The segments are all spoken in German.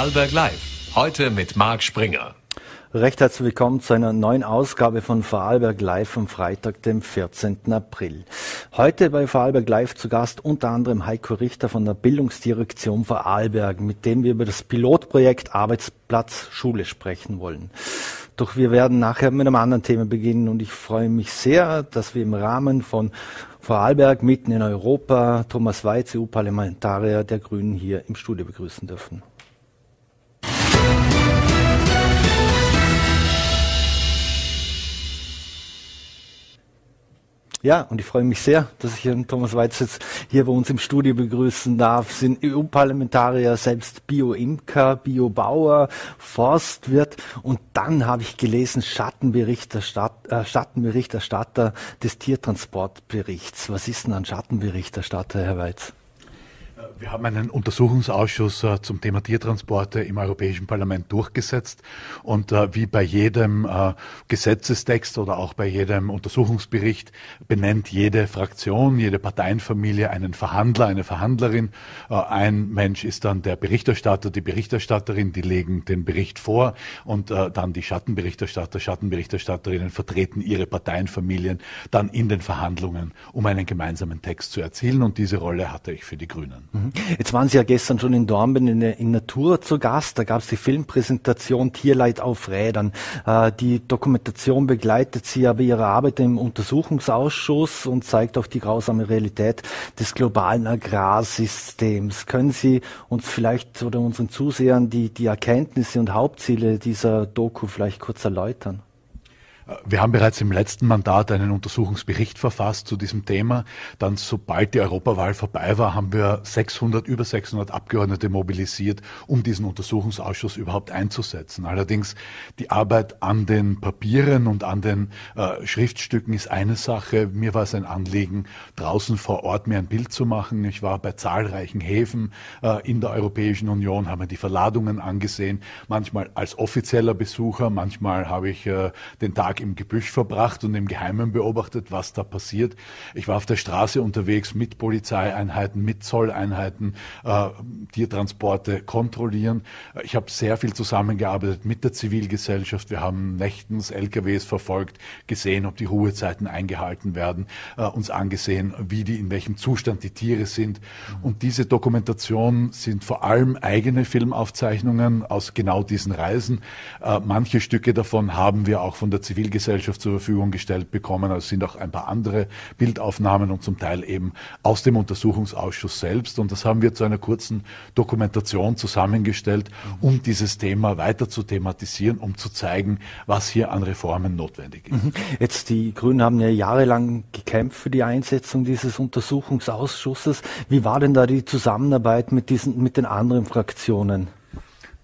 Vorarlberg Live. Heute mit Marc Springer. Recht herzlich willkommen zu einer neuen Ausgabe von Vorarlberg Live am Freitag, dem 14. April. Heute bei Vorarlberg Live zu Gast unter anderem Heiko Richter von der Bildungsdirektion Vorarlberg, mit dem wir über das Pilotprojekt Arbeitsplatz Schule sprechen wollen. Doch wir werden nachher mit einem anderen Thema beginnen und ich freue mich sehr, dass wir im Rahmen von Vorarlberg mitten in Europa Thomas Weiz, EU-Parlamentarier der Grünen hier im Studio begrüßen dürfen. Ja, und ich freue mich sehr, dass ich Herrn Thomas Weiz jetzt hier bei uns im Studio begrüßen darf. Sind EU-Parlamentarier, selbst Bio-Imker, Bio-Bauer, Forstwirt und dann habe ich gelesen Schattenberichterstatter, äh, Schattenberichterstatter des Tiertransportberichts. Was ist denn ein Schattenberichterstatter, Herr Weiz? Wir haben einen Untersuchungsausschuss äh, zum Thema Tiertransporte im Europäischen Parlament durchgesetzt und äh, wie bei jedem äh, Gesetzestext oder auch bei jedem Untersuchungsbericht benennt jede Fraktion, jede Parteienfamilie einen Verhandler, eine Verhandlerin. Ein Mensch ist dann der Berichterstatter, die Berichterstatterin, die legen den Bericht vor und dann die Schattenberichterstatter, Schattenberichterstatterinnen vertreten ihre Parteienfamilien dann in den Verhandlungen, um einen gemeinsamen Text zu erzielen und diese Rolle hatte ich für die Grünen. Mhm. Jetzt waren Sie ja gestern schon in Dornbirn in, in Natur zu Gast. Da gab es die Filmpräsentation Tierleid auf Rädern. Äh, die Dokumentation begleitet Sie aber Ihre Arbeit im Untersuchungsausschuss und zeigt auch die grausame Realität des globalen Agrarsystems. Können Sie uns vielleicht oder unseren Zusehern die, die Erkenntnisse und Hauptziele dieser Doku vielleicht kurz erläutern? Wir haben bereits im letzten Mandat einen Untersuchungsbericht verfasst zu diesem Thema. Dann, sobald die Europawahl vorbei war, haben wir 600, über 600 Abgeordnete mobilisiert, um diesen Untersuchungsausschuss überhaupt einzusetzen. Allerdings die Arbeit an den Papieren und an den äh, Schriftstücken ist eine Sache. Mir war es ein Anliegen, draußen vor Ort mir ein Bild zu machen. Ich war bei zahlreichen Häfen äh, in der Europäischen Union, habe mir die Verladungen angesehen, manchmal als offizieller Besucher, manchmal habe ich äh, den Tag im Gebüsch verbracht und im Geheimen beobachtet, was da passiert. Ich war auf der Straße unterwegs mit Polizeieinheiten, mit Zolleinheiten, äh, Tiertransporte kontrollieren. Ich habe sehr viel zusammengearbeitet mit der Zivilgesellschaft. Wir haben nächtens LKWs verfolgt, gesehen, ob die Ruhezeiten eingehalten werden, äh, uns angesehen, wie die, in welchem Zustand die Tiere sind. Und diese Dokumentation sind vor allem eigene Filmaufzeichnungen aus genau diesen Reisen. Äh, manche Stücke davon haben wir auch von der Zivilgesellschaft Zivilgesellschaft zur Verfügung gestellt bekommen. Also es sind auch ein paar andere Bildaufnahmen und zum Teil eben aus dem Untersuchungsausschuss selbst. Und das haben wir zu einer kurzen Dokumentation zusammengestellt, um dieses Thema weiter zu thematisieren, um zu zeigen, was hier an Reformen notwendig ist. Mhm. Jetzt die Grünen haben ja jahrelang gekämpft für die Einsetzung dieses Untersuchungsausschusses. Wie war denn da die Zusammenarbeit mit diesen, mit den anderen Fraktionen?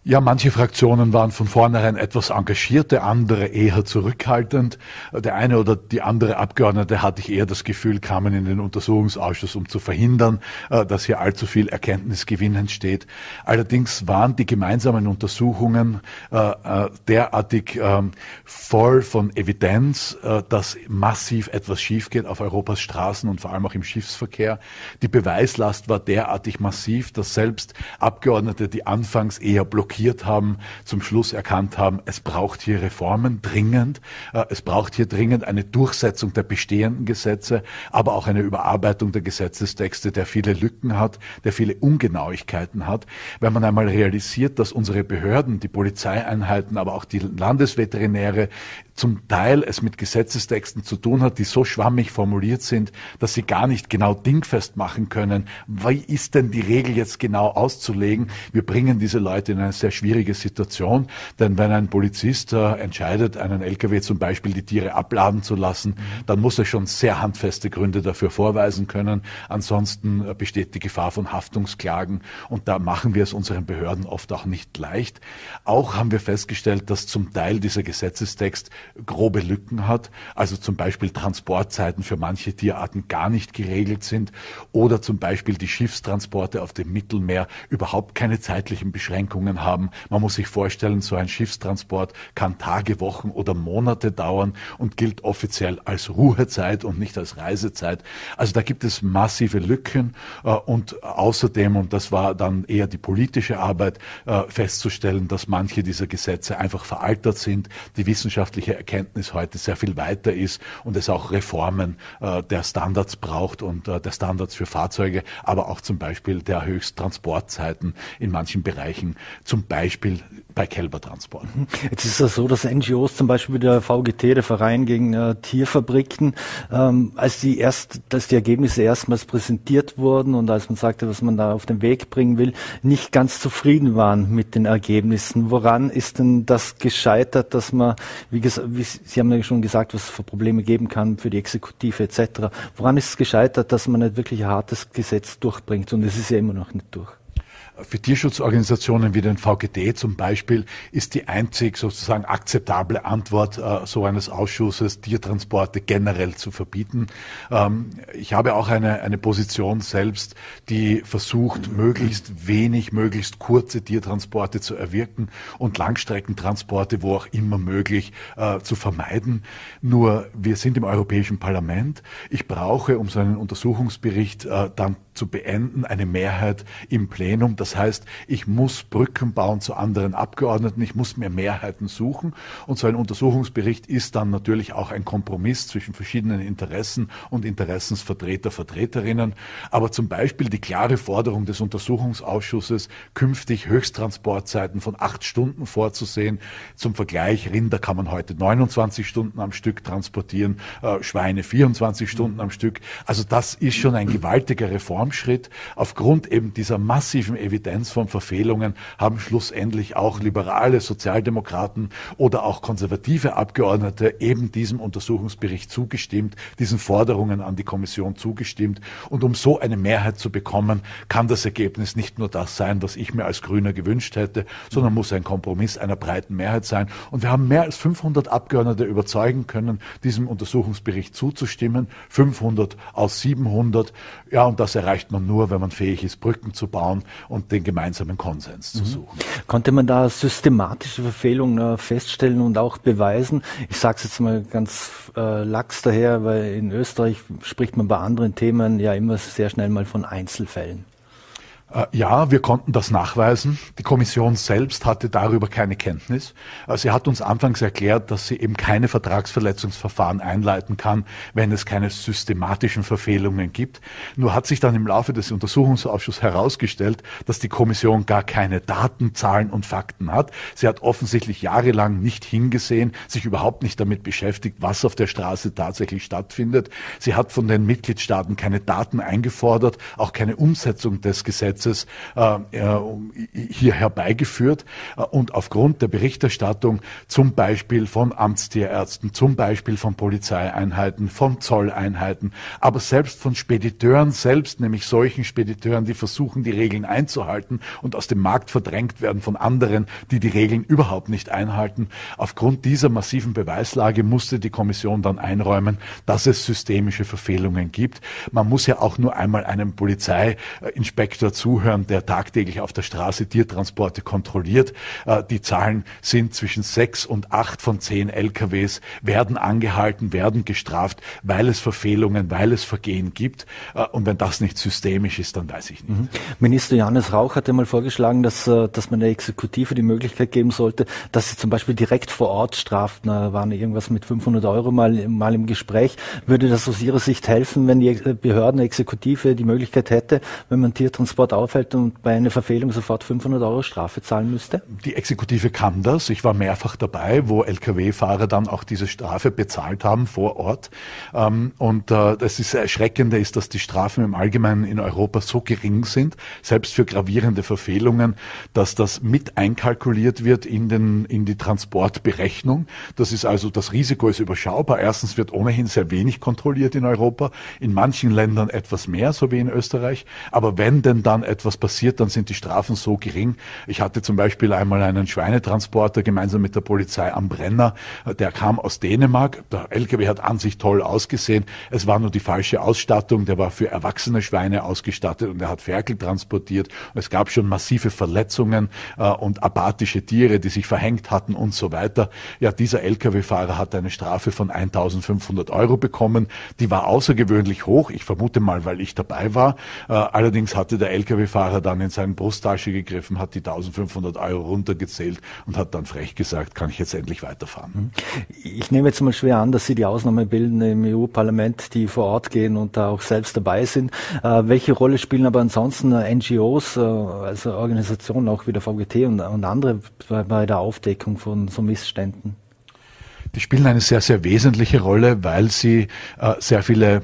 Ja, manche Fraktionen waren von vornherein etwas engagierte, andere eher zurückhaltend. Der eine oder die andere Abgeordnete hatte ich eher das Gefühl, kamen in den Untersuchungsausschuss, um zu verhindern, äh, dass hier allzu viel Erkenntnisgewinn entsteht. Allerdings waren die gemeinsamen Untersuchungen äh, äh, derartig ähm, voll von Evidenz, dass massiv etwas schief geht auf Europas Straßen und vor allem auch im Schiffsverkehr. Die Beweislast war derartig massiv, dass selbst Abgeordnete, die anfangs eher blockiert blockiert haben, zum Schluss erkannt haben, es braucht hier Reformen dringend. Äh, es braucht hier dringend eine Durchsetzung der bestehenden Gesetze, aber auch eine Überarbeitung der Gesetzestexte, der viele Lücken hat, der viele Ungenauigkeiten hat. Wenn man einmal realisiert, dass unsere Behörden, die Polizeieinheiten, aber auch die Landesveterinäre zum Teil es mit Gesetzestexten zu tun hat, die so schwammig formuliert sind, dass sie gar nicht genau dingfest machen können, wie ist denn die Regel jetzt genau auszulegen. Wir bringen diese Leute in eine sehr schwierige Situation, denn wenn ein Polizist äh, entscheidet, einen LKW zum Beispiel die Tiere abladen zu lassen, dann muss er schon sehr handfeste Gründe dafür vorweisen können. Ansonsten äh, besteht die Gefahr von Haftungsklagen und da machen wir es unseren Behörden oft auch nicht leicht. Auch haben wir festgestellt, dass zum Teil dieser Gesetzestext grobe Lücken hat, also zum Beispiel Transportzeiten für manche Tierarten gar nicht geregelt sind oder zum Beispiel die Schiffstransporte auf dem Mittelmeer überhaupt keine zeitlichen Beschränkungen haben. Man muss sich vorstellen, so ein Schiffstransport kann Tage, Wochen oder Monate dauern und gilt offiziell als Ruhezeit und nicht als Reisezeit. Also da gibt es massive Lücken äh, und außerdem, und das war dann eher die politische Arbeit, äh, festzustellen, dass manche dieser Gesetze einfach veraltet sind, die wissenschaftliche Erkenntnis heute sehr viel weiter ist und es auch Reformen äh, der Standards braucht und der Standards für Fahrzeuge, aber auch zum Beispiel der Höchsttransportzeiten in manchen Bereichen, zum Beispiel bei Kälbertransport. Mhm. Jetzt ist es so, dass NGOs zum Beispiel der VGT, der Verein gegen äh, Tierfabriken, ähm, als die erst, dass die Ergebnisse erstmals präsentiert wurden und als man sagte, was man da auf den Weg bringen will, nicht ganz zufrieden waren mit den Ergebnissen. Woran ist denn das gescheitert, dass man, wie, gesagt, wie Sie haben ja schon gesagt, was es für Probleme geben kann für die Exekutive etc. Woran ist es gescheitert, dass man nicht wirklich ein hartes Gesetz durchbringt? Und es ist ja immer noch nicht durch. Für Tierschutzorganisationen wie den VGD zum Beispiel ist die einzig sozusagen akzeptable Antwort äh, so eines Ausschusses, Tiertransporte generell zu verbieten. Ähm, ich habe auch eine, eine Position selbst, die versucht, möglichst wenig, möglichst kurze Tiertransporte zu erwirken und Langstreckentransporte, wo auch immer möglich, äh, zu vermeiden. Nur wir sind im Europäischen Parlament. Ich brauche, um so einen Untersuchungsbericht äh, dann zu beenden, eine Mehrheit im Plenum. Das heißt, ich muss Brücken bauen zu anderen Abgeordneten, ich muss mir Mehrheiten suchen. Und so ein Untersuchungsbericht ist dann natürlich auch ein Kompromiss zwischen verschiedenen Interessen und Interessensvertreter, Vertreterinnen. Aber zum Beispiel die klare Forderung des Untersuchungsausschusses, künftig Höchsttransportzeiten von acht Stunden vorzusehen. Zum Vergleich, Rinder kann man heute 29 Stunden am Stück transportieren, äh, Schweine 24 Stunden am Stück. Also das ist schon ein gewaltiger Reform Reformschritt. Aufgrund eben dieser massiven Evidenz von Verfehlungen haben schlussendlich auch liberale Sozialdemokraten oder auch konservative Abgeordnete eben diesem Untersuchungsbericht zugestimmt, diesen Forderungen an die Kommission zugestimmt. Und um so eine Mehrheit zu bekommen, kann das Ergebnis nicht nur das sein, was ich mir als Grüner gewünscht hätte, sondern muss ein Kompromiss einer breiten Mehrheit sein. Und wir haben mehr als 500 Abgeordnete überzeugen können, diesem Untersuchungsbericht zuzustimmen. 500 aus 700. Ja, und das erreicht erreicht man nur, wenn man fähig ist, Brücken zu bauen und den gemeinsamen Konsens mhm. zu suchen. Konnte man da systematische Verfehlungen äh, feststellen und auch beweisen? Ich sage es jetzt mal ganz äh, lax daher, weil in Österreich spricht man bei anderen Themen ja immer sehr schnell mal von Einzelfällen. Äh, ja, wir konnten das nachweisen. Die Kommission selbst hatte darüber keine Kenntnis. Äh, sie hat uns anfangs erklärt, dass sie eben keine Vertragsverletzungsverfahren einleiten kann, wenn es keine systematischen Verfehlungen gibt. Nur hat sich dann im Laufe des Untersuchungsausschusses herausgestellt, dass die Kommission gar keine Daten, Zahlen und Fakten hat. Sie hat offensichtlich jahrelang nicht hingesehen, sich überhaupt nicht damit beschäftigt, was auf der Straße tatsächlich stattfindet. Sie hat von den Mitgliedstaaten keine Daten eingefordert, auch keine Umsetzung des Gesetzes Gesetzes äh, hier herbeigeführt. Äh, und aufgrund der Berichterstattung zum Beispiel von Amtstierärzten, zum Beispiel von Polizeieinheiten, von Zolleinheiten, aber selbst von Spediteuren selbst, nämlich solchen Spediteuren, die versuchen, die Regeln einzuhalten und aus dem Markt verdrängt werden von anderen, die die Regeln überhaupt nicht einhalten. Aufgrund dieser massiven Beweislage musste die Kommission dann einräumen, dass es systemische Verfehlungen gibt. Man muss ja auch nur einmal einem Polizeiinspektor zu zuhören, der tagtäglich auf der Straße Tiertransporte kontrolliert. Äh, die Zahlen sind zwischen sechs und acht von zehn LKWs werden angehalten, werden gestraft, weil es Verfehlungen, weil es Vergehen gibt. Äh, und wenn das nicht systemisch ist, dann weiß ich nicht. Mhm. Minister Johannes Rauch hatte mal vorgeschlagen, dass, äh, dass man der Exekutive die Möglichkeit geben sollte, dass sie zum Beispiel direkt vor Ort straft. Da waren irgendwas mit 500 Euro mal, mal im Gespräch. Würde das aus Ihrer Sicht helfen, wenn die Behörden, Exekutive die Möglichkeit hätte, wenn man Tiertransport auffällt und bei einer Verfehlung sofort 500 Euro Strafe zahlen müsste? Die Exekutive kann das. Ich war mehrfach dabei, wo Lkw-Fahrer dann auch diese Strafe bezahlt haben vor Ort. Ähm, und äh, das ist Erschreckende ist, dass die Strafen im Allgemeinen in Europa so gering sind, selbst für gravierende Verfehlungen, dass das mit einkalkuliert wird in, den, in die Transportberechnung. Das ist also, das Risiko ist überschaubar. Erstens wird ohnehin sehr wenig kontrolliert in Europa, in manchen Ländern etwas mehr, so wie in Österreich. Aber wenn denn dann etwas passiert, dann sind die Strafen so gering. Ich hatte zum Beispiel einmal einen Schweinetransporter gemeinsam mit der Polizei am Brenner. Der kam aus Dänemark. Der LKW hat an sich toll ausgesehen. Es war nur die falsche Ausstattung. Der war für erwachsene Schweine ausgestattet und er hat Ferkel transportiert. Es gab schon massive Verletzungen äh, und apathische Tiere, die sich verhängt hatten und so weiter. Ja, dieser Lkw-Fahrer hat eine Strafe von 1500 Euro bekommen. Die war außergewöhnlich hoch. Ich vermute mal, weil ich dabei war. Äh, allerdings hatte der Lkw-Fahrer dann in seine Brusttasche gegriffen, hat die 1500 Euro runtergezählt und hat dann frech gesagt, kann ich jetzt endlich weiterfahren. Mhm. Ich nehme jetzt mal schwer an, dass Sie die Ausnahme bilden im EU-Parlament, die vor Ort gehen und da auch selbst dabei sind. Äh, welche Rolle spielen aber ansonsten NGOs, äh, also Organisationen auch wie der VGT und, und andere bei, bei der Aufdeckung von so Missständen? Die spielen eine sehr, sehr wesentliche Rolle, weil sie äh, sehr viele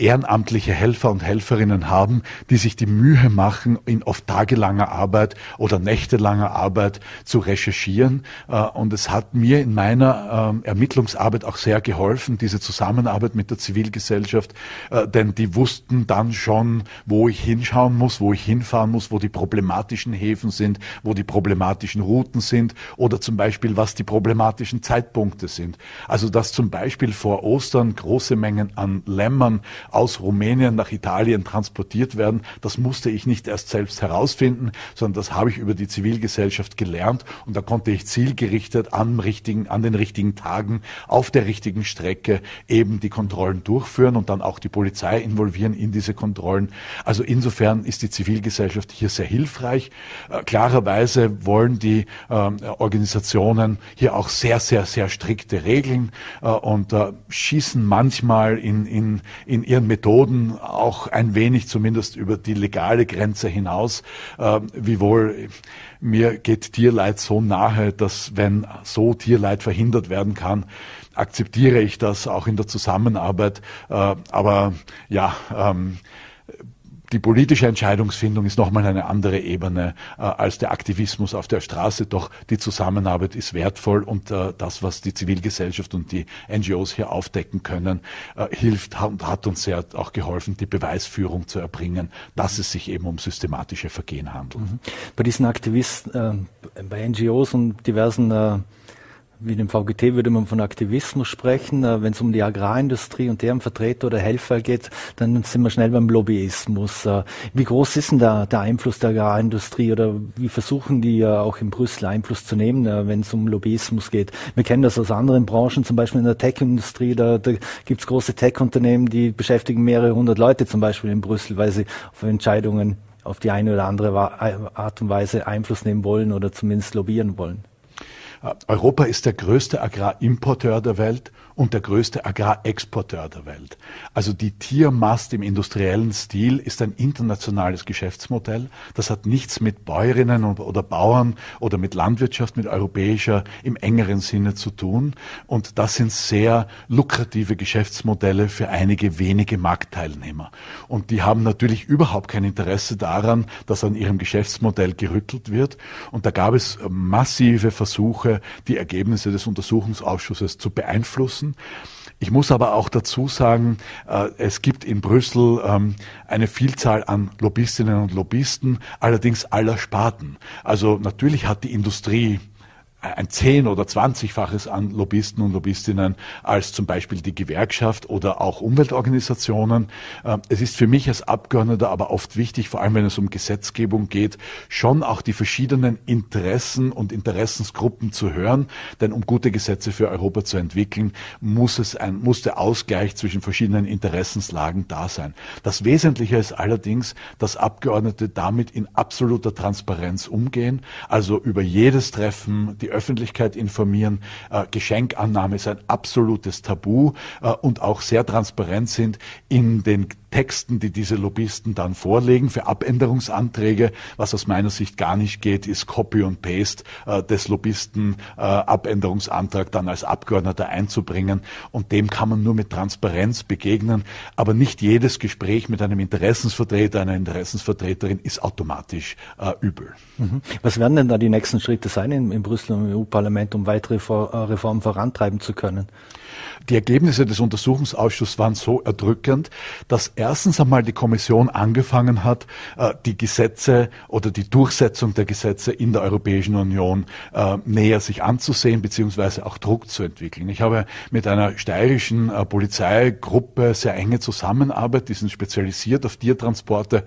ehrenamtliche Helfer und Helferinnen haben, die sich die Mühe machen, in oft tagelanger Arbeit oder nächtelanger Arbeit zu recherchieren. Äh, und es hat mir in meiner ähm, Ermittlungsarbeit auch sehr geholfen, diese Zusammenarbeit mit der Zivilgesellschaft, äh, denn die wussten dann schon, wo ich hinschauen muss, wo ich hinfahren muss, wo die problematischen Häfen sind, wo die problematischen Routen sind oder zum Beispiel, was die problematischen Zeitpunkte sind. Also dass zum Beispiel vor Ostern große Mengen an Lämmern aus Rumänien nach Italien transportiert werden. Das musste ich nicht erst selbst herausfinden, sondern das habe ich über die Zivilgesellschaft gelernt und da konnte ich zielgerichtet am richtigen, an den richtigen Tagen auf der richtigen Strecke eben die Kontrollen durchführen und dann auch die Polizei involvieren in diese Kontrollen. Also insofern ist die Zivilgesellschaft hier sehr hilfreich. Äh, klarerweise wollen die äh, Organisationen hier auch sehr, sehr, sehr strikte Regeln äh, und äh, schießen manchmal in, in, in ihren Methoden auch ein wenig zumindest über die legale Grenze hinaus, äh, wiewohl mir geht Tierleid so nahe, dass wenn so Tierleid verhindert werden kann, akzeptiere ich das auch in der Zusammenarbeit. Äh, aber ja, ähm, die politische Entscheidungsfindung ist nochmal eine andere Ebene äh, als der Aktivismus auf der Straße. Doch die Zusammenarbeit ist wertvoll und äh, das, was die Zivilgesellschaft und die NGOs hier aufdecken können, äh, hilft und hat uns sehr auch geholfen, die Beweisführung zu erbringen, dass es sich eben um systematische Vergehen handelt. Mhm. Bei diesen Aktivisten, äh, bei NGOs und diversen äh, wie dem VGT würde man von Aktivismus sprechen. Äh, wenn es um die Agrarindustrie und deren Vertreter oder Helfer geht, dann sind wir schnell beim Lobbyismus. Äh, wie groß ist denn der, der Einfluss der Agrarindustrie oder wie versuchen die auch in Brüssel Einfluss zu nehmen, äh, wenn es um Lobbyismus geht? Wir kennen das aus anderen Branchen, zum Beispiel in der Tech-Industrie. Da, da gibt es große Tech-Unternehmen, die beschäftigen mehrere hundert Leute zum Beispiel in Brüssel, weil sie auf Entscheidungen auf die eine oder andere Art und Weise Einfluss nehmen wollen oder zumindest lobbyieren wollen. Europa ist der größte Agrarimporteur der Welt und der größte Agrarexporteur der Welt. Also die Tiermast im industriellen Stil ist ein internationales Geschäftsmodell. Das hat nichts mit Bäuerinnen oder Bauern oder mit Landwirtschaft, mit europäischer im engeren Sinne zu tun. Und das sind sehr lukrative Geschäftsmodelle für einige wenige Marktteilnehmer. Und die haben natürlich überhaupt kein Interesse daran, dass an ihrem Geschäftsmodell gerüttelt wird. Und da gab es massive Versuche, die Ergebnisse des Untersuchungsausschusses zu beeinflussen. Ich muss aber auch dazu sagen, äh, es gibt in Brüssel ähm, eine Vielzahl an Lobbyistinnen und Lobbyisten, allerdings aller Sparten. Also natürlich hat die Industrie ein zehn- oder zwanzigfaches an Lobbyisten und Lobbyistinnen als zum Beispiel die Gewerkschaft oder auch Umweltorganisationen. Ähm, es ist für mich als Abgeordneter aber oft wichtig, vor allem wenn es um Gesetzgebung geht, schon auch die verschiedenen Interessen und Interessensgruppen zu hören. Denn um gute Gesetze für Europa zu entwickeln, muss es ein, muss der Ausgleich zwischen verschiedenen Interessenslagen da sein. Das Wesentliche ist allerdings, dass Abgeordnete damit in absoluter Transparenz umgehen, also über jedes Treffen die Öffentlichkeit informieren. Äh, Geschenkannahme ist ein absolutes Tabu äh, und auch sehr transparent sind in den Texten, die diese Lobbyisten dann vorlegen für Abänderungsanträge. Was aus meiner Sicht gar nicht geht, ist Copy und Paste äh, des Lobbyisten äh, Abänderungsantrag dann als Abgeordneter einzubringen. Und dem kann man nur mit Transparenz begegnen. Aber nicht jedes Gespräch mit einem Interessensvertreter, einer Interessensvertreterin ist automatisch äh, übel. Mhm. Was werden denn da die nächsten Schritte sein in, in Brüssel im EU-Parlament, um weitere äh, Reformen vorantreiben zu können? Die Ergebnisse des Untersuchungsausschusses waren so erdrückend, dass erstens einmal die Kommission angefangen hat, äh, die Gesetze oder die Durchsetzung der Gesetze in der Europäischen Union äh, näher sich anzusehen, beziehungsweise auch Druck zu entwickeln. Ich habe mit einer steirischen äh, Polizeigruppe sehr enge Zusammenarbeit, die sind spezialisiert auf Tiertransporte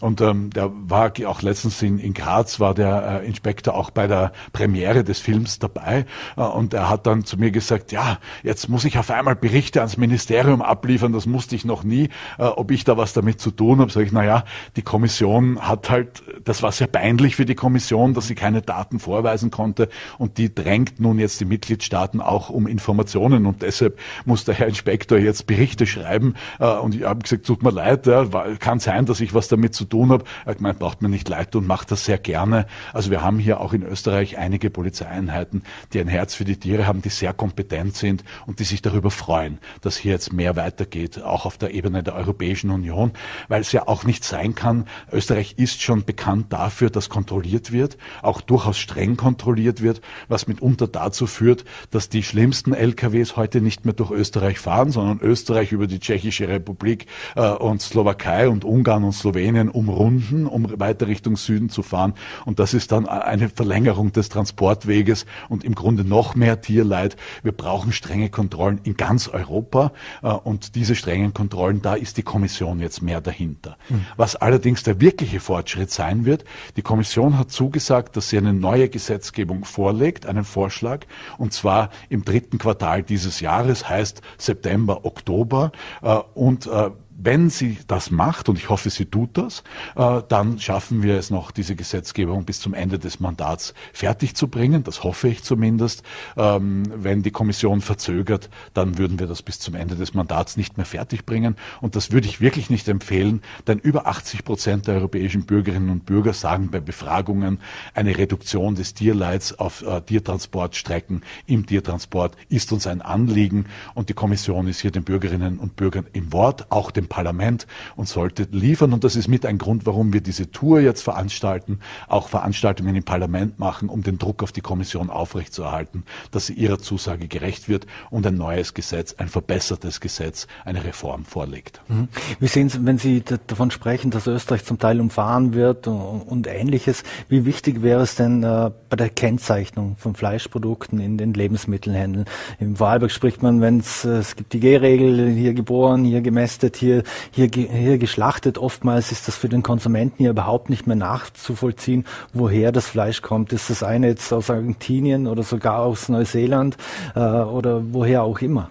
und ähm, der war auch letztens in, in Graz, war der Inspektor auch bei der Premiere des Films dabei und er hat dann zu mir gesagt, ja, jetzt muss ich auf einmal Berichte ans Ministerium abliefern, das musste ich noch nie, ob ich da was damit zu tun habe, sage ich, naja, die Kommission hat halt, das war sehr peinlich für die Kommission, dass sie keine Daten vorweisen konnte und die drängt nun jetzt die Mitgliedstaaten auch um Informationen und deshalb muss der Herr Inspektor jetzt Berichte schreiben äh, und ich habe gesagt, tut mir leid, ja, kann sein, dass ich was damit zu tun habe. Er hat gemeint, braucht mir nicht leid und macht das sehr gerne. Also wir haben hier auch in Österreich einige Polizeieinheiten, die ein Herz für die Tiere haben, die sehr kompetent sind und die sich darüber freuen, dass hier jetzt mehr weitergeht, auch auf der Ebene der Europäischen Union, weil es ja auch nicht sein kann, Österreich ist schon bekannt dafür, dass kontrolliert wird, auch durchaus streng kontrolliert wird, was mitunter dazu führt, dass die schlimmsten LKWs heute nicht mehr durch Österreich fahren, sondern Österreich über die Tschechische Republik äh, und Slowakei und Ungarn und Slowenien umrunden, um weiter Richtung Süden zu fahren. Und das ist dann eine Verlängerung des Transportweges und im Grunde noch mehr Tierleid. Wir brauchen strenge Kontrollen in ganz Europa äh, und diese strengen Kontrollen, da ist die Kommission jetzt mehr dahinter. Mhm. Was allerdings der wirkliche Fortschritt sein wird, die Kommission hat zugesagt, dass sie eine neue Gesetzgebung vorlegt, einen Vorschlag, und zwar im dritten Quartal dieses Jahres, heißt September, Oktober, äh, und äh, wenn sie das macht, und ich hoffe, sie tut das, äh, dann schaffen wir es noch, diese Gesetzgebung bis zum Ende des Mandats fertig zu bringen. Das hoffe ich zumindest. Ähm, wenn die Kommission verzögert, dann würden wir das bis zum Ende des Mandats nicht mehr fertig bringen. Und das würde ich wirklich nicht empfehlen, denn über 80 Prozent der europäischen Bürgerinnen und Bürger sagen bei Befragungen, eine Reduktion des Tierleids auf äh, Tiertransportstrecken im Tiertransport ist uns ein Anliegen. Und die Kommission ist hier den Bürgerinnen und Bürgern im Wort, auch dem Parlament und sollte liefern. Und das ist mit ein Grund, warum wir diese Tour jetzt veranstalten, auch Veranstaltungen im Parlament machen, um den Druck auf die Kommission aufrechtzuerhalten, dass sie ihrer Zusage gerecht wird und ein neues Gesetz, ein verbessertes Gesetz, eine Reform vorlegt. Mhm. Wie sehen Sie, wenn Sie davon sprechen, dass Österreich zum Teil umfahren wird und, ähnliches, wie wichtig wäre es denn äh, bei der Kennzeichnung von Fleischprodukten in den Lebensmittelhändeln? Im Vorarlberg spricht man, wenn es, äh, es gibt die G-Regel, hier geboren, hier gemästet, hier hier, hier, geschlachtet. Oftmals ist das für den Konsumenten ja überhaupt nicht mehr nachzuvollziehen, woher das Fleisch kommt. Ist das eine jetzt aus Argentinien oder sogar aus Neuseeland äh, oder woher auch immer?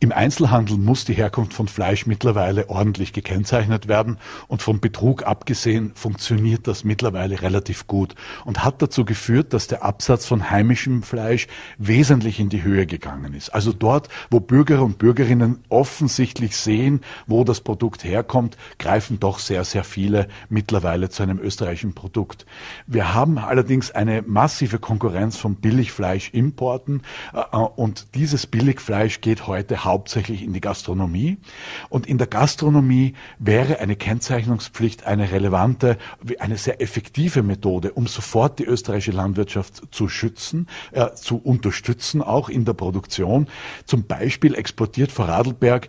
Im Einzelhandel muss die Herkunft von Fleisch mittlerweile ordentlich gekennzeichnet werden und vom Betrug abgesehen funktioniert das mittlerweile relativ gut und hat dazu geführt, dass der Absatz von heimischem Fleisch wesentlich in die Höhe gegangen ist. Also dort, wo Bürger und Bürgerinnen offensichtlich sehen, wo das Produkt herkommt, greifen doch sehr, sehr viele mittlerweile zu einem österreichischen Produkt. Wir haben allerdings eine massive Konkurrenz von Billigfleischimporten äh, und dieses Billigfleisch geht heute hauptsächlich in die Gastronomie. Und in der Gastronomie wäre eine Kennzeichnungspflicht eine relevante, eine sehr effektive Methode, um sofort die österreichische Landwirtschaft zu schützen, äh, zu unterstützen, auch in der Produktion. Zum Beispiel exportiert Vorarlberg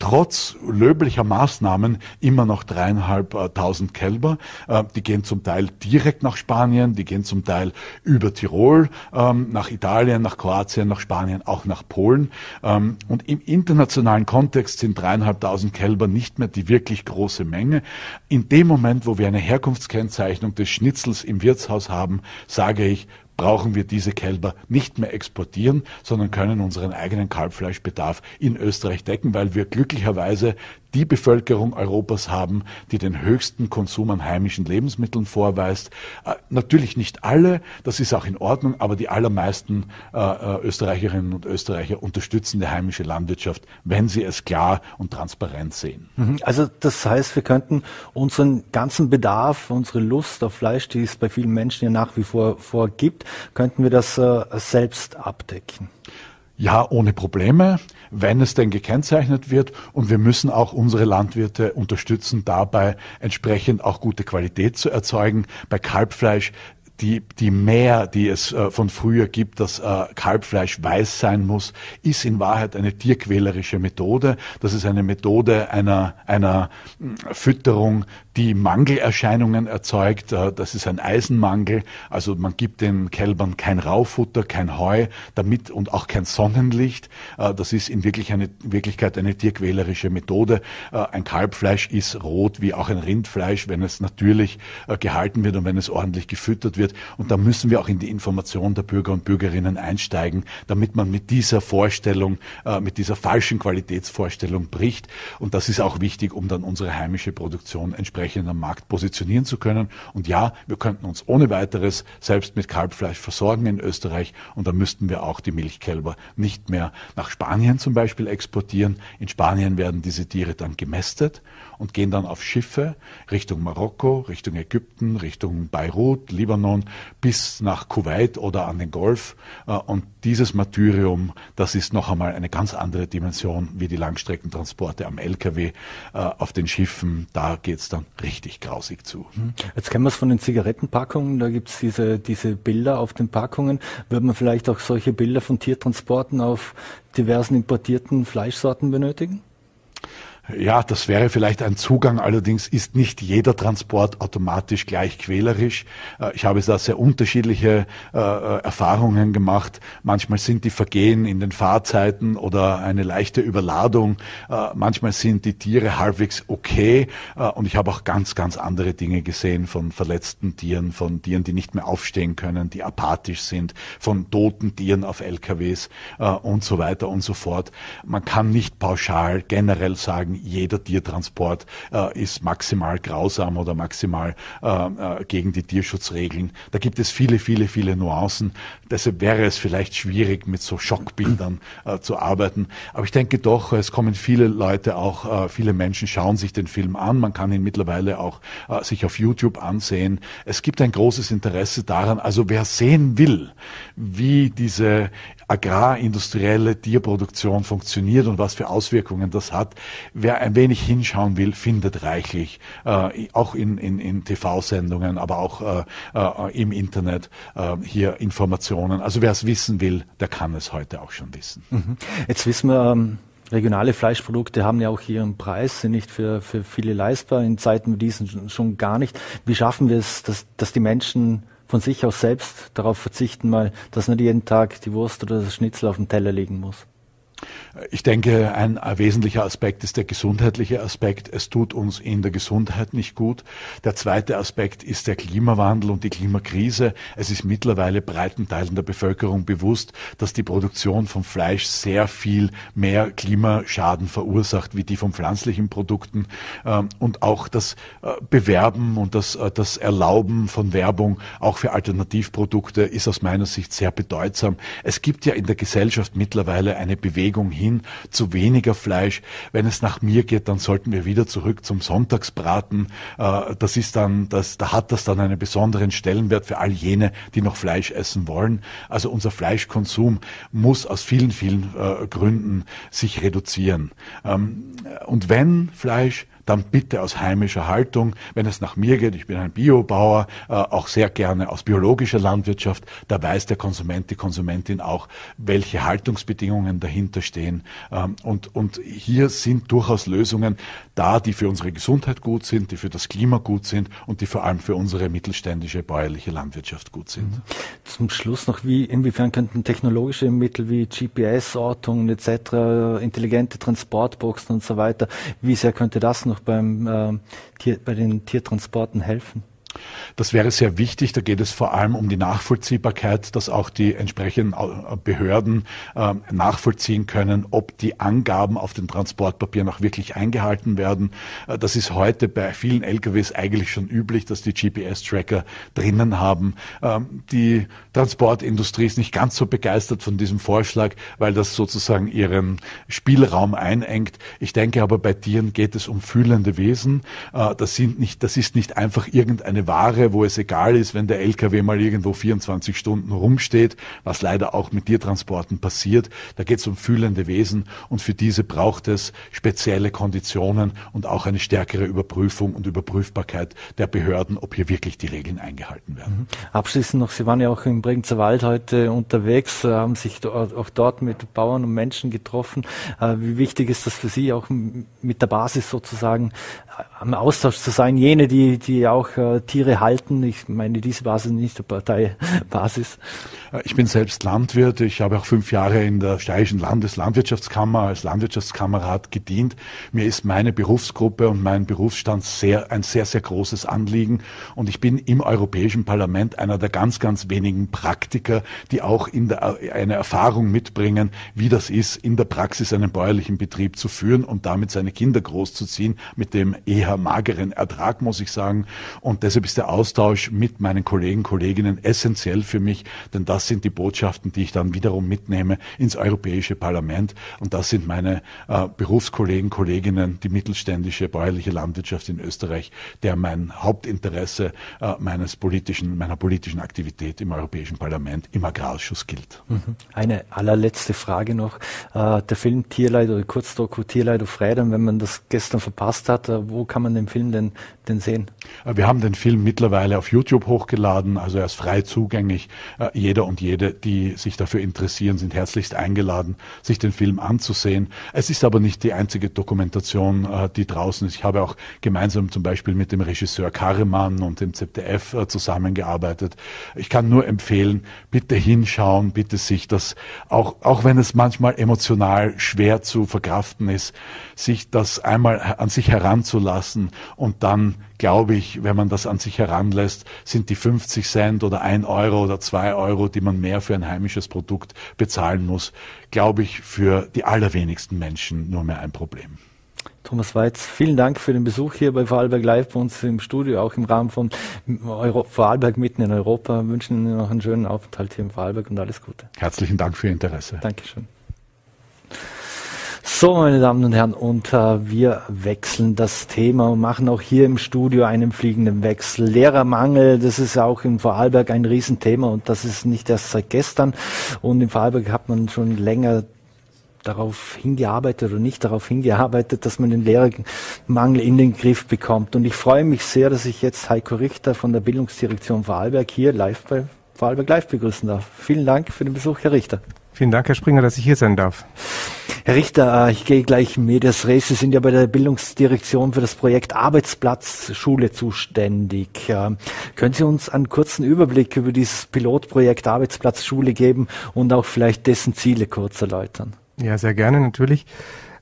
trotz löblicher Maßnahmen immer noch dreieinhalbtausend Kälber. Äh, die gehen zum Teil direkt nach Spanien, die gehen zum Teil über Tirol, ähm, nach Italien, nach Kroatien, nach Spanien, auch nach Polen. Ähm, und im internationalen Kontext sind dreieinhalbtausend Kälber nicht mehr die wirklich große Menge. In dem Moment, wo wir eine Herkunftskennzeichnung des Schnitzels im Wirtshaus haben, sage ich, brauchen wir diese Kälber nicht mehr exportieren, sondern können unseren eigenen Kalbfleischbedarf in Österreich decken, weil wir glücklicherweise die Bevölkerung Europas haben, die den höchsten Konsum an heimischen Lebensmitteln vorweist. Äh, natürlich nicht alle, das ist auch in Ordnung, aber die allermeisten äh, äh, Österreicherinnen und Österreicher unterstützen die heimische Landwirtschaft, wenn sie es klar und transparent sehen. Mhm. Also das heißt, wir könnten unseren ganzen Bedarf, unsere Lust auf Fleisch, die es bei vielen Menschen ja nach wie vor, vor gibt, könnten wir das äh, selbst abdecken. Ja, ohne Probleme, wenn es denn gekennzeichnet wird. Und wir müssen auch unsere Landwirte unterstützen, dabei entsprechend auch gute Qualität zu erzeugen. Bei Kalbfleisch die, die Mehr, die es äh, von früher gibt, dass äh, Kalbfleisch weiß sein muss, ist in Wahrheit eine tierquälerische Methode. Das ist eine Methode einer, einer hm, Fütterung, die Mangelerscheinungen erzeugt. Äh, das ist ein Eisenmangel. Also man gibt den Kälbern kein Raufutter, kein Heu, damit und auch kein Sonnenlicht. Äh, das ist in wirklich eine, Wirklichkeit eine tierquälerische Methode. Äh, ein Kalbfleisch ist rot wie auch ein Rindfleisch, wenn es natürlich gehalten wird und wenn es ordentlich gefüttert wird. Und da müssen wir auch in die Information der Bürger und Bürgerinnen einsteigen, damit man mit dieser Vorstellung, mit dieser falschen Qualitätsvorstellung bricht. Und das ist auch wichtig, um dann unsere heimische Produktion entsprechend am Markt positionieren zu können. Und ja, wir könnten uns ohne weiteres selbst mit Kalbfleisch versorgen in Österreich und dann müssten wir auch die Milchkälber nicht mehr nach Spanien zum Beispiel exportieren. In Spanien werden diese Tiere dann gemästet und gehen dann auf Schiffe Richtung Marokko, Richtung Ägypten, Richtung Beirut, Libanon bis nach Kuwait oder an den Golf. Äh, und dieses Martyrium, das ist noch einmal eine ganz andere Dimension wie die Langstreckentransporte am Lkw äh, auf den Schiffen. Da geht's dann richtig grausig zu. Hm. Jetzt kennen wir es von den Zigarettenpackungen, da gibt's diese, diese Bilder auf den Packungen. Würde man vielleicht auch solche Bilder von Tiertransporten auf diversen importierten Fleischsorten benötigen? Ja, das wäre vielleicht ein Zugang, allerdings ist nicht jeder Transport automatisch gleich quälerisch. Äh, ich habe da sehr unterschiedliche äh, äh, Erfahrungen gemacht. Manchmal sind die Vergehen in den Fahrzeiten oder eine leichte Überladung. Manchmal sind die Tiere halbwegs okay. Und ich habe auch ganz, ganz andere Dinge gesehen von verletzten Tieren, von Tieren, die nicht mehr aufstehen können, die apathisch sind, von toten Tieren auf LKWs und so weiter und so fort. Man kann nicht pauschal generell sagen, jeder Tiertransport äh, ist maximal grausam oder maximal äh, äh, gegen die Tierschutzregeln. Da gibt es viele, viele, viele Nuancen. Deshalb wäre es vielleicht schwierig, mit so Schockbildern äh, zu arbeiten. Aber ich denke doch, es kommen viele Leute auch, äh, viele Menschen schauen sich den Film an. Man kann ihn mittlerweile auch äh, sich auf YouTube ansehen. Es gibt ein großes Interesse daran. Also wer sehen will, wie diese agrarindustrielle Tierproduktion funktioniert und was für Auswirkungen das hat. Wer ein wenig hinschauen will, findet reichlich, äh, auch in, in, in TV-Sendungen, aber auch äh, äh, im Internet äh, hier Informationen. Also wer es wissen will, der kann es heute auch schon wissen. Mhm. Jetzt wissen wir, ähm Regionale Fleischprodukte haben ja auch ihren Preis, sind nicht für, für viele leistbar, in Zeiten wie diesen schon gar nicht. Wie schaffen wir es, dass, dass die Menschen von sich aus selbst darauf verzichten, mal, dass nicht jeden Tag die Wurst oder das Schnitzel auf dem Teller liegen muss. Ich denke, ein wesentlicher Aspekt ist der gesundheitliche Aspekt. Es tut uns in der Gesundheit nicht gut. Der zweite Aspekt ist der Klimawandel und die Klimakrise. Es ist mittlerweile breiten Teilen der Bevölkerung bewusst, dass die Produktion von Fleisch sehr viel mehr Klimaschaden verursacht wie die von pflanzlichen Produkten. Ähm, und auch das äh, Bewerben und das, äh, das Erlauben von Werbung auch für Alternativprodukte ist aus meiner Sicht sehr bedeutsam. Es gibt ja in der Gesellschaft mittlerweile eine Bewegung hin zu weniger Fleisch. Wenn es nach mir geht, dann sollten wir wieder zurück zum Sonntagsbraten. Äh, das ist dann, das, da hat das dann einen besonderen Stellenwert für all jene, die noch Fleisch essen wollen. Also unser Fleischkonsum muss aus vielen, vielen äh, Gründen sich reduzieren. Ähm, und wenn Fleisch dann bitte aus heimischer Haltung. Wenn es nach mir geht, ich bin ein Biobauer, äh, auch sehr gerne aus biologischer Landwirtschaft, da weiß der Konsument, die Konsumentin auch, welche Haltungsbedingungen dahinter stehen. Ähm, und, und hier sind durchaus Lösungen da, die für unsere Gesundheit gut sind, die für das Klima gut sind und die vor allem für unsere mittelständische bäuerliche Landwirtschaft gut sind. Mhm. Zum Schluss noch, wie, inwiefern könnten technologische Mittel wie GPS-Ortungen etc., intelligente Transportboxen und so weiter, wie sehr könnte das noch beim, äh, Tier, bei den Tiertransporten helfen? Das wäre sehr wichtig. Da geht es vor allem um die Nachvollziehbarkeit, dass auch die entsprechenden äh, Behörden äh, nachvollziehen können, ob die Angaben auf den Transportpapieren auch wirklich eingehalten werden. Äh, das ist heute bei vielen LKWs eigentlich schon üblich, dass die GPS-Tracker drinnen haben. Ähm, die Transportindustrie ist nicht ganz so begeistert von diesem Vorschlag, weil das sozusagen ihren Spielraum einengt. Ich denke aber bei Tieren geht es um fühlende Wesen. Das sind nicht, das ist nicht einfach irgendeine eine Ware, wo es egal ist, wenn der LKW mal irgendwo 24 Stunden rumsteht, was leider auch mit Tiertransporten passiert. Da geht es um fühlende Wesen und für diese braucht es spezielle Konditionen und auch eine stärkere Überprüfung und Überprüfbarkeit der Behörden, ob hier wirklich die Regeln eingehalten werden. Mhm. Abschließend noch, Sie waren ja auch im Bregenzer Wald heute unterwegs, haben sich auch dort mit Bauern und Menschen getroffen. Äh, wie wichtig ist das für Sie, auch mit der Basis sozusagen am Austausch zu sein, jene, die, die auch äh, Tiere halten. Ich meine diese Basis nicht der Parteibasis. Äh, ich bin selbst Landwirt. Ich habe auch fünf Jahre in der Steirischen Landeslandwirtschaftskammer als Landwirtschaftskammerrat gedient. Mir ist meine Berufsgruppe und mein Berufsstand sehr, ein sehr, sehr großes Anliegen. Und ich bin im Europäischen Parlament einer der ganz, ganz wenigen Praktiker, die auch in der, eine Erfahrung mitbringen, wie das ist, in der Praxis einen bäuerlichen Betrieb zu führen und damit seine Kinder großzuziehen mit dem eher mageren Ertrag, muss ich sagen. Und deshalb ist der Austausch mit meinen Kollegen, Kolleginnen essentiell für mich, denn das sind die Botschaften, die ich dann wiederum mitnehme ins Europäische Parlament. Und das sind meine äh, Berufskollegen, Kolleginnen, die mittelständische bäuerliche Landwirtschaft in Österreich, der mein Hauptinteresse äh, meines politischen, meiner politischen Aktivität im Europäischen Parlament im Agrarausschuss gilt. Mhm. Eine allerletzte Frage noch. Äh, der Film Tierleid oder Kurzdoku Tierleid auf Rädern, wenn man das gestern verpasst hat, äh, wo kann man den Film denn, denn sehen? Äh, wir haben den Film mittlerweile auf YouTube hochgeladen, also er ist frei zugänglich. Äh, jeder und jede, die sich dafür interessieren, sind herzlichst eingeladen, sich den Film anzusehen. Es ist aber nicht die einzige Dokumentation, die draußen ist. Ich habe auch gemeinsam zum Beispiel mit dem Regisseur Karremann und dem ZDF zusammengearbeitet. Ich kann nur empfehlen, bitte hinschauen, bitte sich das, auch, auch wenn es manchmal emotional schwer zu verkraften ist, sich das einmal an sich heranzulassen und dann glaube ich, wenn man das an sich heranlässt, sind die 50 Cent oder ein Euro oder zwei Euro, die man mehr für ein heimisches Produkt bezahlen muss, glaube ich, für die allerwenigsten Menschen nur mehr ein Problem. Thomas Weiz, vielen Dank für den Besuch hier bei Vorarlberg Live bei uns im Studio, auch im Rahmen von Euro Vorarlberg mitten in Europa. Wir wünschen Ihnen noch einen schönen Aufenthalt hier in Vorarlberg und alles Gute. Herzlichen Dank für Ihr Interesse. Dankeschön. So, meine Damen und Herren, und äh, wir wechseln das Thema und machen auch hier im Studio einen fliegenden Wechsel. Lehrermangel, das ist auch in Vorarlberg ein Riesenthema und das ist nicht erst seit gestern. Und in Vorarlberg hat man schon länger darauf hingearbeitet oder nicht darauf hingearbeitet, dass man den Lehrermangel in den Griff bekommt. Und ich freue mich sehr, dass ich jetzt Heiko Richter von der Bildungsdirektion Vorarlberg hier live bei Vorarlberg Live begrüßen darf. Vielen Dank für den Besuch, Herr Richter. Vielen Dank, Herr Springer, dass ich hier sein darf. Herr Richter, äh, ich gehe gleich in Medias Res. Sie sind ja bei der Bildungsdirektion für das Projekt Arbeitsplatzschule zuständig. Können Sie uns einen kurzen Überblick über dieses Pilotprojekt Arbeitsplatzschule geben und auch vielleicht dessen Ziele kurz erläutern? Ja, sehr gerne, natürlich.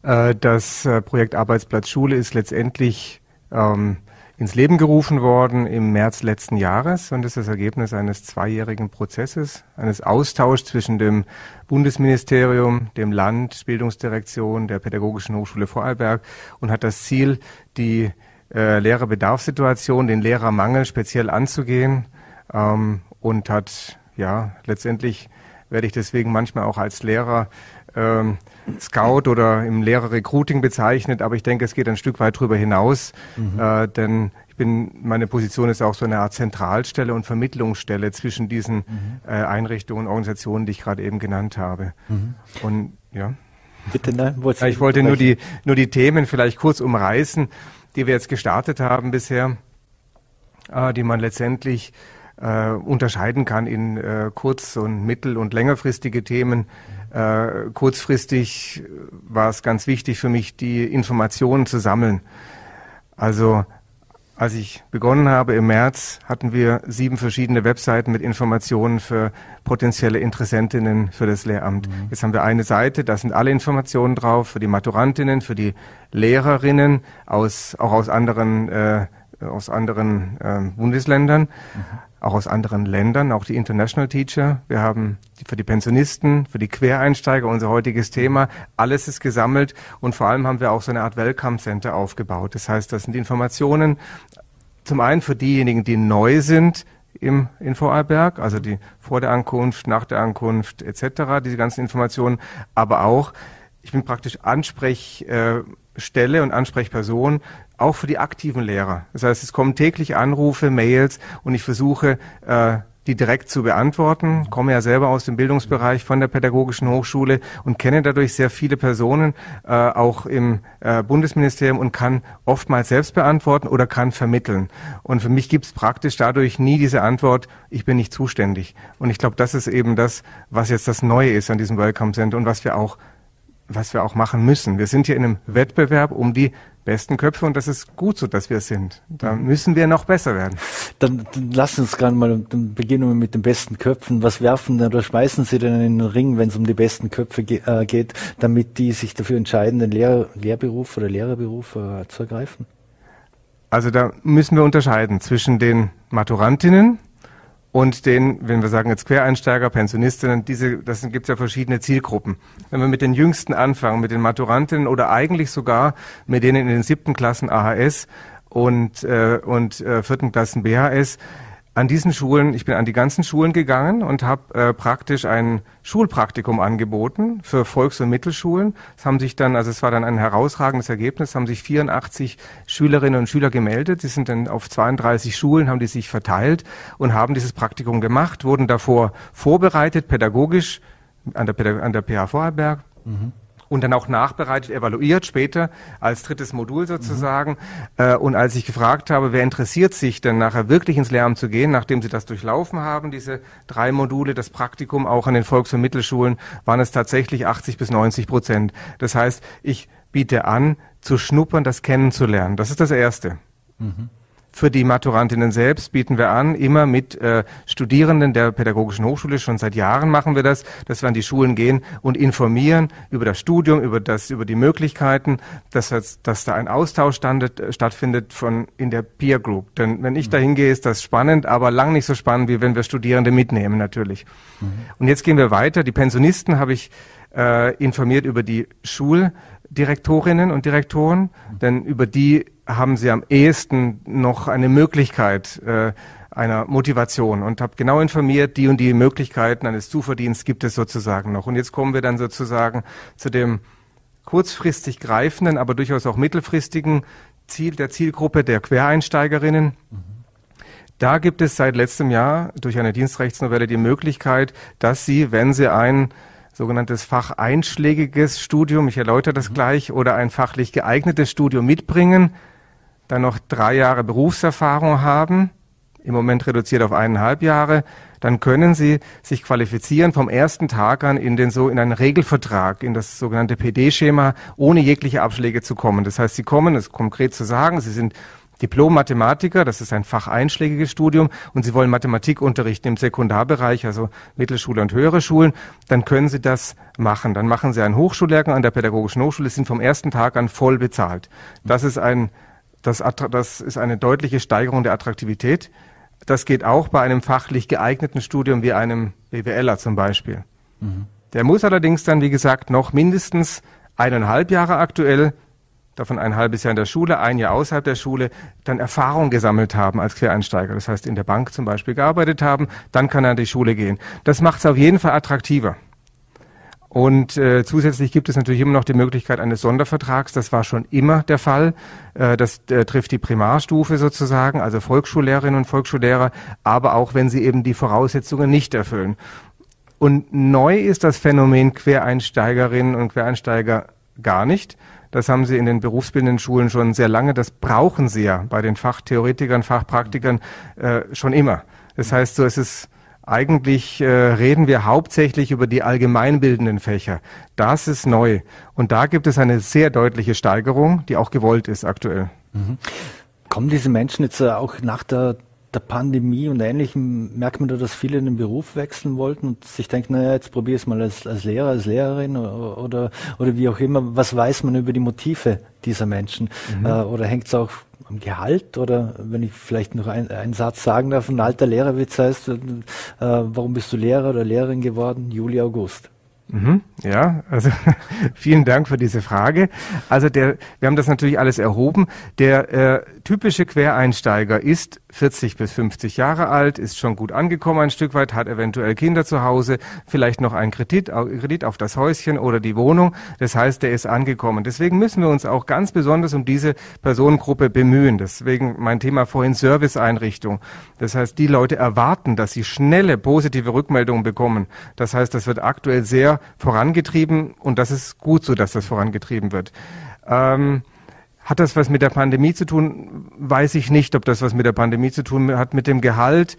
Äh, das äh, Projekt Arbeitsplatzschule ist letztendlich ähm, ins Leben gerufen worden im März letzten Jahres. Und ist das Ergebnis eines zweijährigen Prozesses, eines Austauschs zwischen dem Bundesministerium, dem Land, Bildungsdirektion, der Pädagogischen Hochschule Vorarlberg und hat das Ziel, die äh, Lehrerbedarfssituation, den Lehrermangel speziell anzugehen. Ähm, und hat ja letztendlich werde ich deswegen manchmal auch als Lehrer ähm, Scout oder im Lehrer-Recruiting bezeichnet, aber ich denke, es geht ein Stück weit darüber hinaus, mhm. äh, denn ich bin, meine Position ist auch so eine Art Zentralstelle und Vermittlungsstelle zwischen diesen mhm. äh, Einrichtungen und Organisationen, die ich gerade eben genannt habe. Mhm. Und ja. Bitte, nein, ich wollte nur die, nur die Themen vielleicht kurz umreißen, die wir jetzt gestartet haben bisher, äh, die man letztendlich äh, unterscheiden kann in äh, kurz- und mittel- und längerfristige Themen. Äh, kurzfristig war es ganz wichtig für mich, die Informationen zu sammeln. Also als ich begonnen habe im März, hatten wir sieben verschiedene Webseiten mit Informationen für potenzielle Interessentinnen für das Lehramt. Mhm. Jetzt haben wir eine Seite, da sind alle Informationen drauf für die Maturantinnen, für die Lehrerinnen aus auch aus anderen äh, aus anderen äh, Bundesländern. Mhm auch aus anderen Ländern, auch die International Teacher. Wir haben für die Pensionisten, für die Quereinsteiger unser heutiges Thema. Alles ist gesammelt und vor allem haben wir auch so eine Art Welcome Center aufgebaut. Das heißt, das sind die Informationen zum einen für diejenigen, die neu sind im in Vorarlberg, also die vor der Ankunft, nach der Ankunft etc., diese ganzen Informationen, aber auch ich bin praktisch Ansprechstelle und Ansprechperson auch für die aktiven Lehrer. Das heißt, es kommen täglich Anrufe, Mails und ich versuche, äh, die direkt zu beantworten. Komme ja selber aus dem Bildungsbereich von der Pädagogischen Hochschule und kenne dadurch sehr viele Personen, äh, auch im äh, Bundesministerium und kann oftmals selbst beantworten oder kann vermitteln. Und für mich gibt es praktisch dadurch nie diese Antwort, ich bin nicht zuständig. Und ich glaube, das ist eben das, was jetzt das Neue ist an diesem Welcome Center und was wir auch was wir auch machen müssen. Wir sind hier in einem Wettbewerb um die besten Köpfe und das ist gut so, dass wir es sind. Da müssen wir noch besser werden. Dann, dann lassen uns gerade mal, dann beginnen wir mit den besten Köpfen. Was werfen oder schmeißen Sie denn in den Ring, wenn es um die besten Köpfe ge äh, geht, damit die sich dafür entscheiden, den Lehr Lehrberuf oder Lehrerberuf äh, zu ergreifen? Also da müssen wir unterscheiden zwischen den Maturantinnen, und den, wenn wir sagen jetzt Quereinsteiger, Pensionistinnen, diese, das gibt es ja verschiedene Zielgruppen. Wenn wir mit den Jüngsten anfangen, mit den Maturantinnen oder eigentlich sogar mit denen in den siebten Klassen AHS und, äh, und äh, vierten Klassen BHS, an diesen Schulen, ich bin an die ganzen Schulen gegangen und habe äh, praktisch ein Schulpraktikum angeboten für Volks- und Mittelschulen. Es haben sich dann, also es war dann ein herausragendes Ergebnis, haben sich 84 Schülerinnen und Schüler gemeldet. Die sind dann auf 32 Schulen, haben die sich verteilt und haben dieses Praktikum gemacht, wurden davor vorbereitet, pädagogisch an der, an der PH Vorarlberg. Mhm und dann auch nachbereitet, evaluiert später als drittes Modul sozusagen. Mhm. Äh, und als ich gefragt habe, wer interessiert sich denn nachher wirklich ins Lehramt zu gehen, nachdem sie das durchlaufen haben, diese drei Module, das Praktikum auch an den Volks- und Mittelschulen, waren es tatsächlich 80 bis 90 Prozent. Das heißt, ich biete an, zu schnuppern, das kennenzulernen. Das ist das Erste. Mhm. Für die Maturantinnen selbst bieten wir an, immer mit äh, Studierenden der Pädagogischen Hochschule, schon seit Jahren machen wir das, dass wir an die Schulen gehen und informieren über das Studium, über das, über die Möglichkeiten, dass, dass da ein Austausch standet, äh, stattfindet von in der Peer Group. Denn wenn ich mhm. da hingehe, ist das spannend, aber lang nicht so spannend, wie wenn wir Studierende mitnehmen natürlich. Mhm. Und jetzt gehen wir weiter. Die Pensionisten habe ich äh, informiert über die Schuldirektorinnen und Direktoren, mhm. denn über die haben sie am ehesten noch eine Möglichkeit äh, einer Motivation und habe genau informiert, die und die Möglichkeiten eines Zuverdienstes gibt es sozusagen noch. Und jetzt kommen wir dann sozusagen zu dem kurzfristig greifenden, aber durchaus auch mittelfristigen Ziel der Zielgruppe der Quereinsteigerinnen. Mhm. Da gibt es seit letztem Jahr durch eine Dienstrechtsnovelle die Möglichkeit, dass Sie, wenn Sie ein sogenanntes facheinschlägiges Studium, ich erläutere das mhm. gleich, oder ein fachlich geeignetes Studium mitbringen, dann noch drei Jahre Berufserfahrung haben, im Moment reduziert auf eineinhalb Jahre, dann können Sie sich qualifizieren vom ersten Tag an in den so in einen Regelvertrag, in das sogenannte PD-Schema, ohne jegliche Abschläge zu kommen. Das heißt, Sie kommen, ist konkret zu sagen, Sie sind Diplom-Mathematiker, das ist ein facheinschlägiges Studium, und Sie wollen Mathematik unterrichten im Sekundarbereich, also Mittelschule und höhere Schulen, dann können Sie das machen. Dann machen Sie einen Hochschullehrgang an der Pädagogischen Hochschule, sind vom ersten Tag an voll bezahlt. Das ist ein das, das ist eine deutliche Steigerung der Attraktivität. Das geht auch bei einem fachlich geeigneten Studium wie einem BWLer zum Beispiel. Mhm. Der muss allerdings dann, wie gesagt, noch mindestens eineinhalb Jahre aktuell, davon ein halbes Jahr in der Schule, ein Jahr außerhalb der Schule, dann Erfahrung gesammelt haben als Quereinsteiger. Das heißt, in der Bank zum Beispiel gearbeitet haben, dann kann er an die Schule gehen. Das macht es auf jeden Fall attraktiver. Und äh, zusätzlich gibt es natürlich immer noch die Möglichkeit eines Sondervertrags. Das war schon immer der Fall. Äh, das äh, trifft die Primarstufe sozusagen, also Volksschullehrerinnen und Volksschullehrer, aber auch wenn sie eben die Voraussetzungen nicht erfüllen. Und neu ist das Phänomen Quereinsteigerinnen und Quereinsteiger gar nicht. Das haben sie in den berufsbildenden Schulen schon sehr lange. Das brauchen sie ja bei den Fachtheoretikern, Fachpraktikern äh, schon immer. Das heißt, so ist es eigentlich äh, reden wir hauptsächlich über die allgemeinbildenden Fächer. Das ist neu. Und da gibt es eine sehr deutliche Steigerung, die auch gewollt ist aktuell. Mhm. Kommen diese Menschen jetzt äh, auch nach der, der Pandemie und Ähnlichem, merkt man da, dass viele in den Beruf wechseln wollten und sich denken, naja, jetzt probiere ich es mal als, als Lehrer, als Lehrerin oder, oder, oder wie auch immer. Was weiß man über die Motive dieser Menschen? Mhm. Äh, oder hängt es auch am Gehalt oder wenn ich vielleicht noch ein, einen Satz sagen darf, ein alter Lehrerwitz heißt, äh, warum bist du Lehrer oder Lehrerin geworden? Juli, August. Mhm, ja, also vielen Dank für diese Frage. Also der, wir haben das natürlich alles erhoben. Der äh, typische Quereinsteiger ist 40 bis 50 Jahre alt, ist schon gut angekommen ein Stück weit, hat eventuell Kinder zu Hause, vielleicht noch einen Kredit, Kredit auf das Häuschen oder die Wohnung. Das heißt, der ist angekommen. Deswegen müssen wir uns auch ganz besonders um diese Personengruppe bemühen. Deswegen mein Thema vorhin Serviceeinrichtung. Das heißt, die Leute erwarten, dass sie schnelle positive Rückmeldungen bekommen. Das heißt, das wird aktuell sehr vorangetrieben und das ist gut so, dass das vorangetrieben wird. Ähm, hat das was mit der Pandemie zu tun? Weiß ich nicht, ob das was mit der Pandemie zu tun hat, mit dem Gehalt.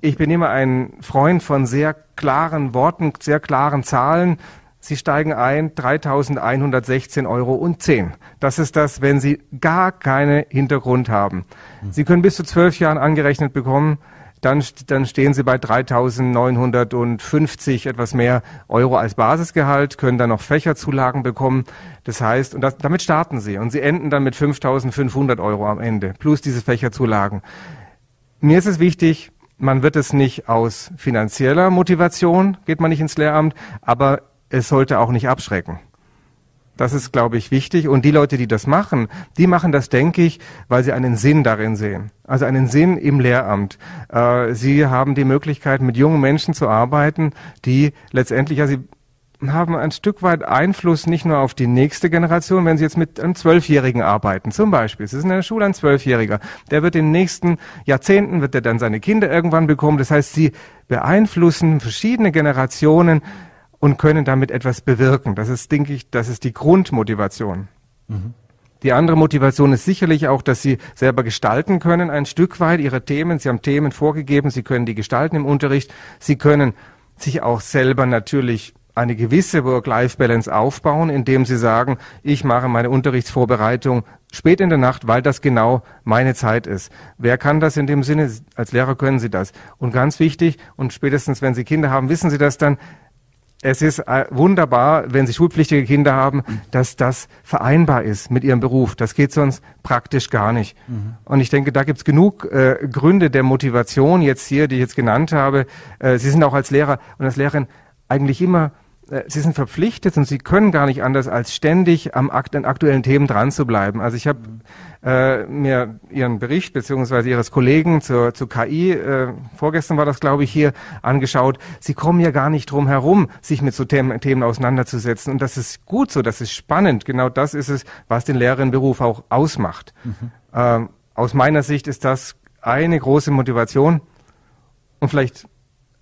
Ich bin immer ein Freund von sehr klaren Worten, sehr klaren Zahlen. Sie steigen ein, 3.116 Euro und 10. Das ist das, wenn Sie gar keinen Hintergrund haben. Sie können bis zu zwölf Jahren angerechnet bekommen dann, dann stehen sie bei 3.950 etwas mehr Euro als Basisgehalt, können dann noch Fächerzulagen bekommen. Das heißt, und das, damit starten sie und sie enden dann mit 5.500 Euro am Ende, plus diese Fächerzulagen. Mir ist es wichtig, man wird es nicht aus finanzieller Motivation, geht man nicht ins Lehramt, aber es sollte auch nicht abschrecken. Das ist, glaube ich, wichtig. Und die Leute, die das machen, die machen das, denke ich, weil sie einen Sinn darin sehen. Also einen Sinn im Lehramt. Äh, sie haben die Möglichkeit, mit jungen Menschen zu arbeiten, die letztendlich, ja, sie haben ein Stück weit Einfluss nicht nur auf die nächste Generation, wenn Sie jetzt mit einem Zwölfjährigen arbeiten, zum Beispiel. Es ist in der Schule ein Zwölfjähriger. Der wird in den nächsten Jahrzehnten, wird er dann seine Kinder irgendwann bekommen. Das heißt, Sie beeinflussen verschiedene Generationen und können damit etwas bewirken. Das ist, denke ich, das ist die Grundmotivation. Mhm. Die andere Motivation ist sicherlich auch, dass sie selber gestalten können, ein Stück weit ihre Themen. Sie haben Themen vorgegeben, sie können die gestalten im Unterricht. Sie können sich auch selber natürlich eine gewisse Work-Life-Balance aufbauen, indem sie sagen, ich mache meine Unterrichtsvorbereitung spät in der Nacht, weil das genau meine Zeit ist. Wer kann das in dem Sinne? Als Lehrer können Sie das. Und ganz wichtig, und spätestens wenn Sie Kinder haben, wissen Sie das dann, es ist äh, wunderbar, wenn Sie schulpflichtige Kinder haben, dass das vereinbar ist mit Ihrem Beruf. Das geht sonst praktisch gar nicht. Mhm. Und ich denke, da gibt es genug äh, Gründe der Motivation jetzt hier, die ich jetzt genannt habe. Äh, Sie sind auch als Lehrer und als Lehrerin eigentlich immer Sie sind verpflichtet und Sie können gar nicht anders, als ständig am akt an aktuellen Themen dran zu bleiben. Also ich habe äh, mir Ihren Bericht beziehungsweise Ihres Kollegen zur, zur KI, äh, vorgestern war das, glaube ich, hier angeschaut. Sie kommen ja gar nicht drum herum, sich mit so Themen, Themen auseinanderzusetzen. Und das ist gut so, das ist spannend. Genau das ist es, was den Lehrerinnenberuf auch ausmacht. Mhm. Ähm, aus meiner Sicht ist das eine große Motivation. Und vielleicht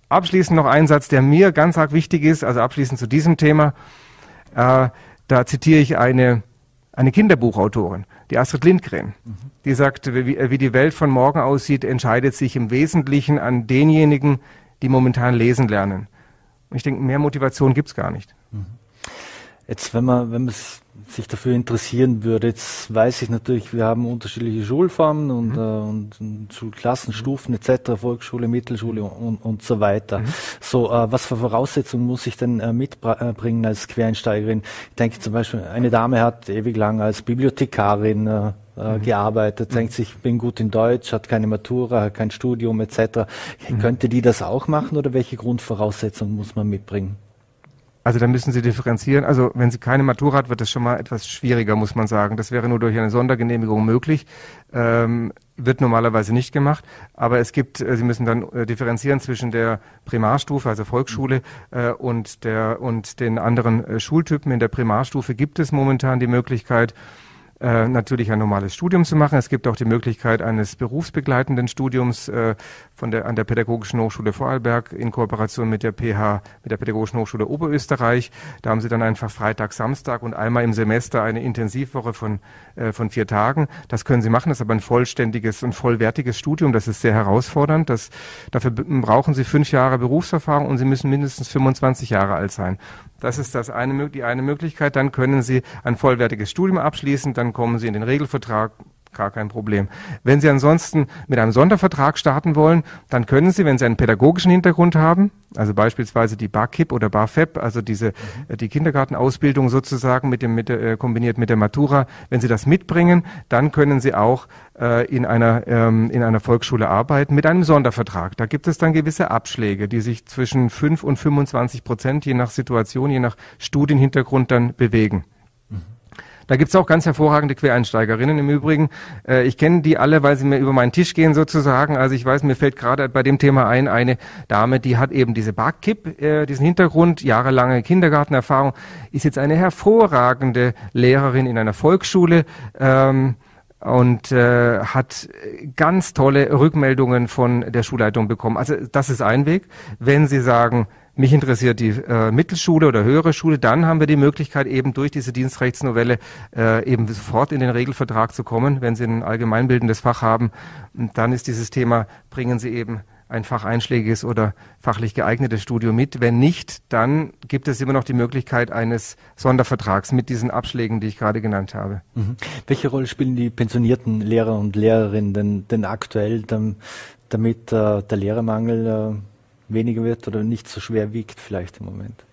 Abschließend noch ein Satz, der mir ganz arg wichtig ist, also abschließend zu diesem Thema. Äh, da zitiere ich eine, eine Kinderbuchautorin, die Astrid Lindgren. Mhm. Die sagt, wie, wie die Welt von morgen aussieht, entscheidet sich im Wesentlichen an denjenigen, die momentan lesen lernen. Und ich denke, mehr Motivation gibt's gar nicht. Mhm. Jetzt, wenn man, wenn man sich dafür interessieren würde, jetzt weiß ich natürlich, wir haben unterschiedliche Schulformen und, mhm. äh, und, und Schulklassenstufen etc., Volksschule, Mittelschule und, und so weiter. Mhm. So, äh, was für Voraussetzungen muss ich denn äh, mitbringen als Quereinsteigerin? Ich denke zum Beispiel, eine Dame hat ewig lang als Bibliothekarin äh, äh, mhm. gearbeitet, denkt sich, ich bin gut in Deutsch, hat keine Matura, hat kein Studium etc. Mhm. Könnte die das auch machen oder welche Grundvoraussetzungen muss man mitbringen? Also da müssen Sie differenzieren. Also wenn sie keine Matura hat, wird es schon mal etwas schwieriger, muss man sagen. Das wäre nur durch eine Sondergenehmigung möglich. Ähm, wird normalerweise nicht gemacht. Aber es gibt, äh, Sie müssen dann äh, differenzieren zwischen der Primarstufe, also Volksschule, äh, und der und den anderen äh, Schultypen. In der Primarstufe gibt es momentan die Möglichkeit, äh, natürlich ein normales Studium zu machen. Es gibt auch die Möglichkeit eines berufsbegleitenden Studiums äh, von der, an der Pädagogischen Hochschule Vorarlberg in Kooperation mit der PH, mit der Pädagogischen Hochschule Oberösterreich. Da haben sie dann einfach Freitag, Samstag und einmal im Semester eine Intensivwoche von, äh, von vier Tagen. Das können sie machen. Das ist aber ein vollständiges und vollwertiges Studium. Das ist sehr herausfordernd. Das, dafür brauchen sie fünf Jahre Berufserfahrung und sie müssen mindestens 25 Jahre alt sein. Das ist das eine, die eine Möglichkeit. Dann können Sie ein vollwertiges Studium abschließen, dann kommen Sie in den Regelvertrag, gar kein Problem. Wenn Sie ansonsten mit einem Sondervertrag starten wollen, dann können Sie, wenn Sie einen pädagogischen Hintergrund haben, also beispielsweise die BAKIP oder BAFEP, also diese mhm. die Kindergartenausbildung sozusagen mit dem mit der, äh, kombiniert mit der Matura, wenn Sie das mitbringen, dann können Sie auch äh, in einer ähm, in einer Volksschule arbeiten mit einem Sondervertrag. Da gibt es dann gewisse Abschläge, die sich zwischen 5 und 25 Prozent je nach Situation, je nach Studienhintergrund dann bewegen. Da gibt's auch ganz hervorragende Quereinsteigerinnen im Übrigen. Äh, ich kenne die alle, weil sie mir über meinen Tisch gehen sozusagen. Also ich weiß, mir fällt gerade bei dem Thema ein, eine Dame, die hat eben diese Barkipp, äh, diesen Hintergrund, jahrelange Kindergartenerfahrung, ist jetzt eine hervorragende Lehrerin in einer Volksschule. Ähm, und äh, hat ganz tolle Rückmeldungen von der Schulleitung bekommen. Also das ist ein Weg. Wenn Sie sagen, mich interessiert die äh, Mittelschule oder höhere Schule, dann haben wir die Möglichkeit eben durch diese Dienstrechtsnovelle äh, eben sofort in den Regelvertrag zu kommen, wenn Sie ein allgemeinbildendes Fach haben. Und dann ist dieses Thema, bringen Sie eben ein facheinschlägiges oder fachlich geeignetes Studium mit. Wenn nicht, dann gibt es immer noch die Möglichkeit eines Sondervertrags mit diesen Abschlägen, die ich gerade genannt habe. Mhm. Welche Rolle spielen die pensionierten Lehrer und Lehrerinnen denn, denn aktuell, damit äh, der Lehrermangel äh, weniger wird oder nicht so schwer wiegt vielleicht im Moment?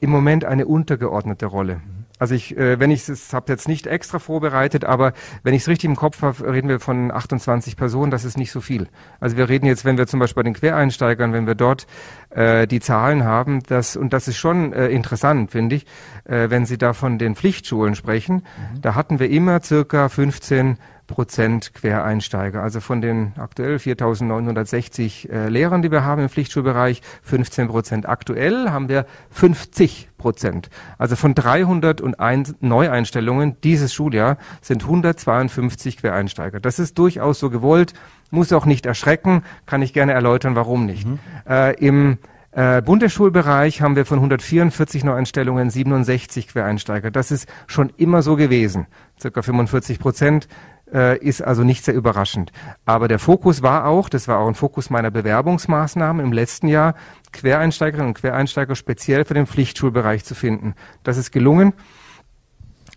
Im Moment eine untergeordnete Rolle. Also ich, äh, wenn ich es habe jetzt nicht extra vorbereitet, aber wenn ich es richtig im Kopf habe, reden wir von 28 Personen. Das ist nicht so viel. Also wir reden jetzt, wenn wir zum Beispiel bei den Quereinsteigern, wenn wir dort äh, die Zahlen haben, das und das ist schon äh, interessant, finde ich, äh, wenn Sie da von den Pflichtschulen sprechen. Mhm. Da hatten wir immer circa 15 Prozent Quereinsteiger. Also von den aktuell 4.960 äh, Lehrern, die wir haben im Pflichtschulbereich, 15 Prozent. Aktuell haben wir 50 Prozent. Also von 301 Neueinstellungen dieses Schuljahr sind 152 Quereinsteiger. Das ist durchaus so gewollt, muss auch nicht erschrecken, kann ich gerne erläutern, warum nicht. Mhm. Äh, Im äh, Bundesschulbereich haben wir von 144 Neueinstellungen 67 Quereinsteiger. Das ist schon immer so gewesen. Circa 45 Prozent äh, ist also nicht sehr überraschend. Aber der Fokus war auch, das war auch ein Fokus meiner Bewerbungsmaßnahmen im letzten Jahr, Quereinsteigerinnen und Quereinsteiger speziell für den Pflichtschulbereich zu finden. Das ist gelungen.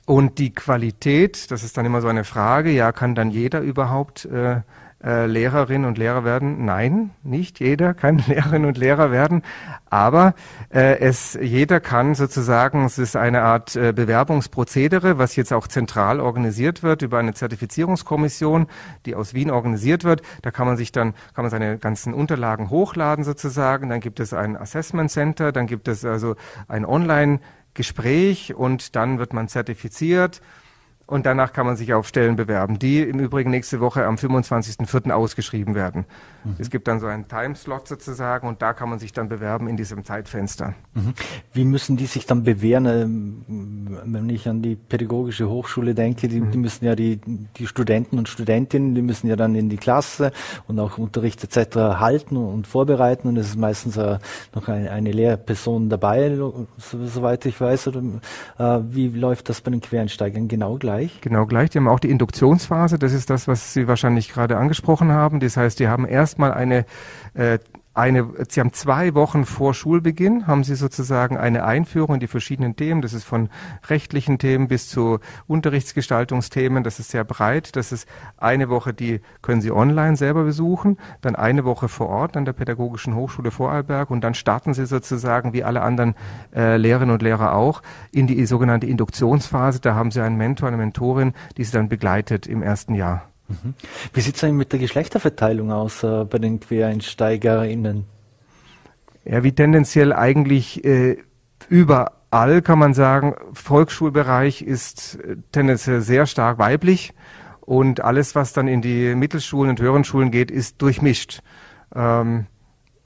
Und die Qualität, das ist dann immer so eine Frage, ja, kann dann jeder überhaupt äh, äh, Lehrerinnen und Lehrer werden. Nein, nicht jeder kann Lehrerin und Lehrer werden, aber äh, es jeder kann sozusagen, es ist eine Art äh, Bewerbungsprozedere, was jetzt auch zentral organisiert wird über eine Zertifizierungskommission, die aus Wien organisiert wird. Da kann man sich dann kann man seine ganzen Unterlagen hochladen sozusagen. Dann gibt es ein Assessment Center, dann gibt es also ein Online Gespräch und dann wird man zertifiziert und danach kann man sich auf Stellen bewerben, die im Übrigen nächste Woche am 25.04. ausgeschrieben werden. Mhm. Es gibt dann so einen Timeslot sozusagen und da kann man sich dann bewerben in diesem Zeitfenster. Mhm. Wie müssen die sich dann bewähren? Ähm, wenn ich an die pädagogische Hochschule denke, die, mhm. die müssen ja die, die Studenten und Studentinnen, die müssen ja dann in die Klasse und auch Unterricht etc. halten und vorbereiten und es ist meistens äh, noch eine, eine Lehrperson dabei, soweit ich weiß. Oder, äh, wie läuft das bei den Quereinsteigern genau gleich? Gleich? Genau gleich. Die haben auch die Induktionsphase. Das ist das, was Sie wahrscheinlich gerade angesprochen haben. Das heißt, die haben erstmal eine äh, eine, Sie haben zwei Wochen vor Schulbeginn, haben Sie sozusagen eine Einführung in die verschiedenen Themen. Das ist von rechtlichen Themen bis zu Unterrichtsgestaltungsthemen. Das ist sehr breit. Das ist eine Woche, die können Sie online selber besuchen, dann eine Woche vor Ort an der Pädagogischen Hochschule Vorarlberg und dann starten Sie sozusagen wie alle anderen äh, Lehrerinnen und Lehrer auch in die sogenannte Induktionsphase. Da haben Sie einen Mentor, eine Mentorin, die Sie dann begleitet im ersten Jahr. Mhm. Wie sieht es eigentlich mit der Geschlechterverteilung aus äh, bei den QuereinsteigerInnen? Ja, wie tendenziell eigentlich äh, überall kann man sagen, Volksschulbereich ist äh, tendenziell sehr stark weiblich und alles, was dann in die Mittelschulen und höheren Schulen geht, ist durchmischt. Ähm,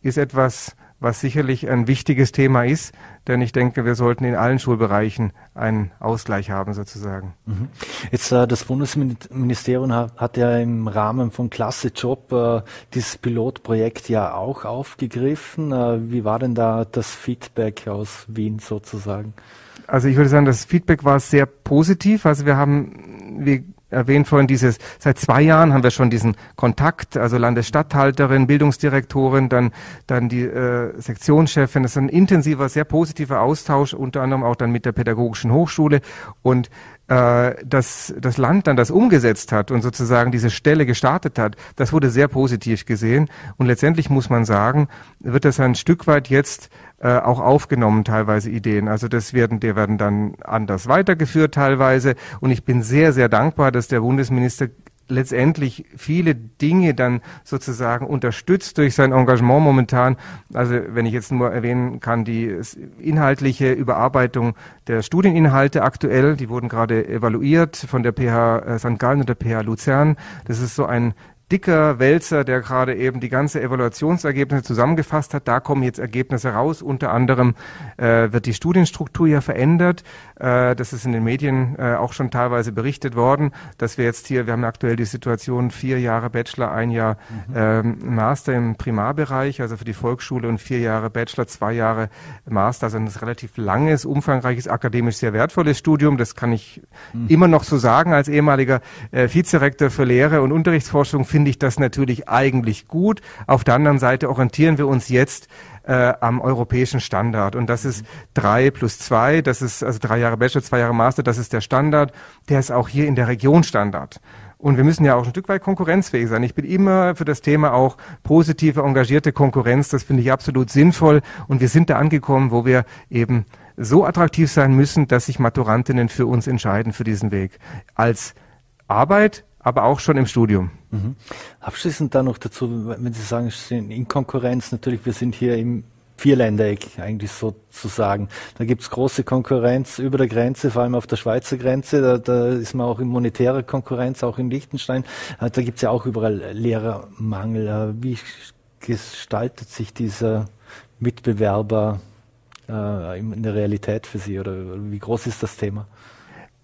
ist etwas, was sicherlich ein wichtiges Thema ist, denn ich denke, wir sollten in allen Schulbereichen einen Ausgleich haben sozusagen. Mhm. Jetzt äh, das Bundesministerium hat, ja im Rahmen von Klasse Job äh, dieses Pilotprojekt ja auch aufgegriffen. Äh, wie war denn da das Feedback aus Wien sozusagen? Also ich würde sagen, das Feedback war sehr positiv. Also wir haben, wir erwähnt vorhin dieses, seit zwei Jahren haben wir schon diesen Kontakt, also Landesstatthalterin, Bildungsdirektorin, dann, dann die äh, Sektionschefin. Das ist ein intensiver, sehr positiver Austausch, unter anderem auch dann mit der Pädagogischen Hochschule. Und äh, dass das Land dann das umgesetzt hat und sozusagen diese Stelle gestartet hat, das wurde sehr positiv gesehen. Und letztendlich muss man sagen, wird das ein Stück weit jetzt äh, auch aufgenommen, teilweise Ideen. Also das werden, die werden dann anders weitergeführt teilweise. Und ich bin sehr, sehr dankbar, dass der Bundesminister letztendlich viele Dinge dann sozusagen unterstützt durch sein Engagement momentan. Also wenn ich jetzt nur erwähnen kann, die inhaltliche Überarbeitung der Studieninhalte aktuell, die wurden gerade evaluiert von der PH äh, St. Gallen und der PH Luzern. Das ist so ein dicker Wälzer, der gerade eben die ganze Evaluationsergebnisse zusammengefasst hat. Da kommen jetzt Ergebnisse raus. Unter anderem äh, wird die Studienstruktur ja verändert. Äh, das ist in den Medien äh, auch schon teilweise berichtet worden, dass wir jetzt hier, wir haben aktuell die Situation vier Jahre Bachelor, ein Jahr mhm. ähm, Master im Primarbereich, also für die Volksschule und vier Jahre Bachelor, zwei Jahre Master, also ein relativ langes, umfangreiches, akademisch sehr wertvolles Studium. Das kann ich mhm. immer noch so sagen als ehemaliger äh, Vizerektor für Lehre und Unterrichtsforschung finde ich das natürlich eigentlich gut. Auf der anderen Seite orientieren wir uns jetzt äh, am europäischen Standard. Und das ist drei plus zwei, das ist also drei Jahre Bachelor, zwei Jahre Master, das ist der Standard. Der ist auch hier in der Region Standard. Und wir müssen ja auch ein Stück weit konkurrenzfähig sein. Ich bin immer für das Thema auch positive, engagierte Konkurrenz. Das finde ich absolut sinnvoll. Und wir sind da angekommen, wo wir eben so attraktiv sein müssen, dass sich Maturantinnen für uns entscheiden für diesen Weg. Als Arbeit, aber auch schon im Studium. Mhm. Abschließend da noch dazu, wenn Sie sagen, sind in Konkurrenz, natürlich, wir sind hier im Vierländereck eigentlich sozusagen. Da gibt's große Konkurrenz über der Grenze, vor allem auf der Schweizer Grenze. Da, da ist man auch in monetärer Konkurrenz, auch in Liechtenstein. Äh, da gibt's ja auch überall Lehrermangel. Äh, wie gestaltet sich dieser Mitbewerber äh, in der Realität für Sie oder wie groß ist das Thema?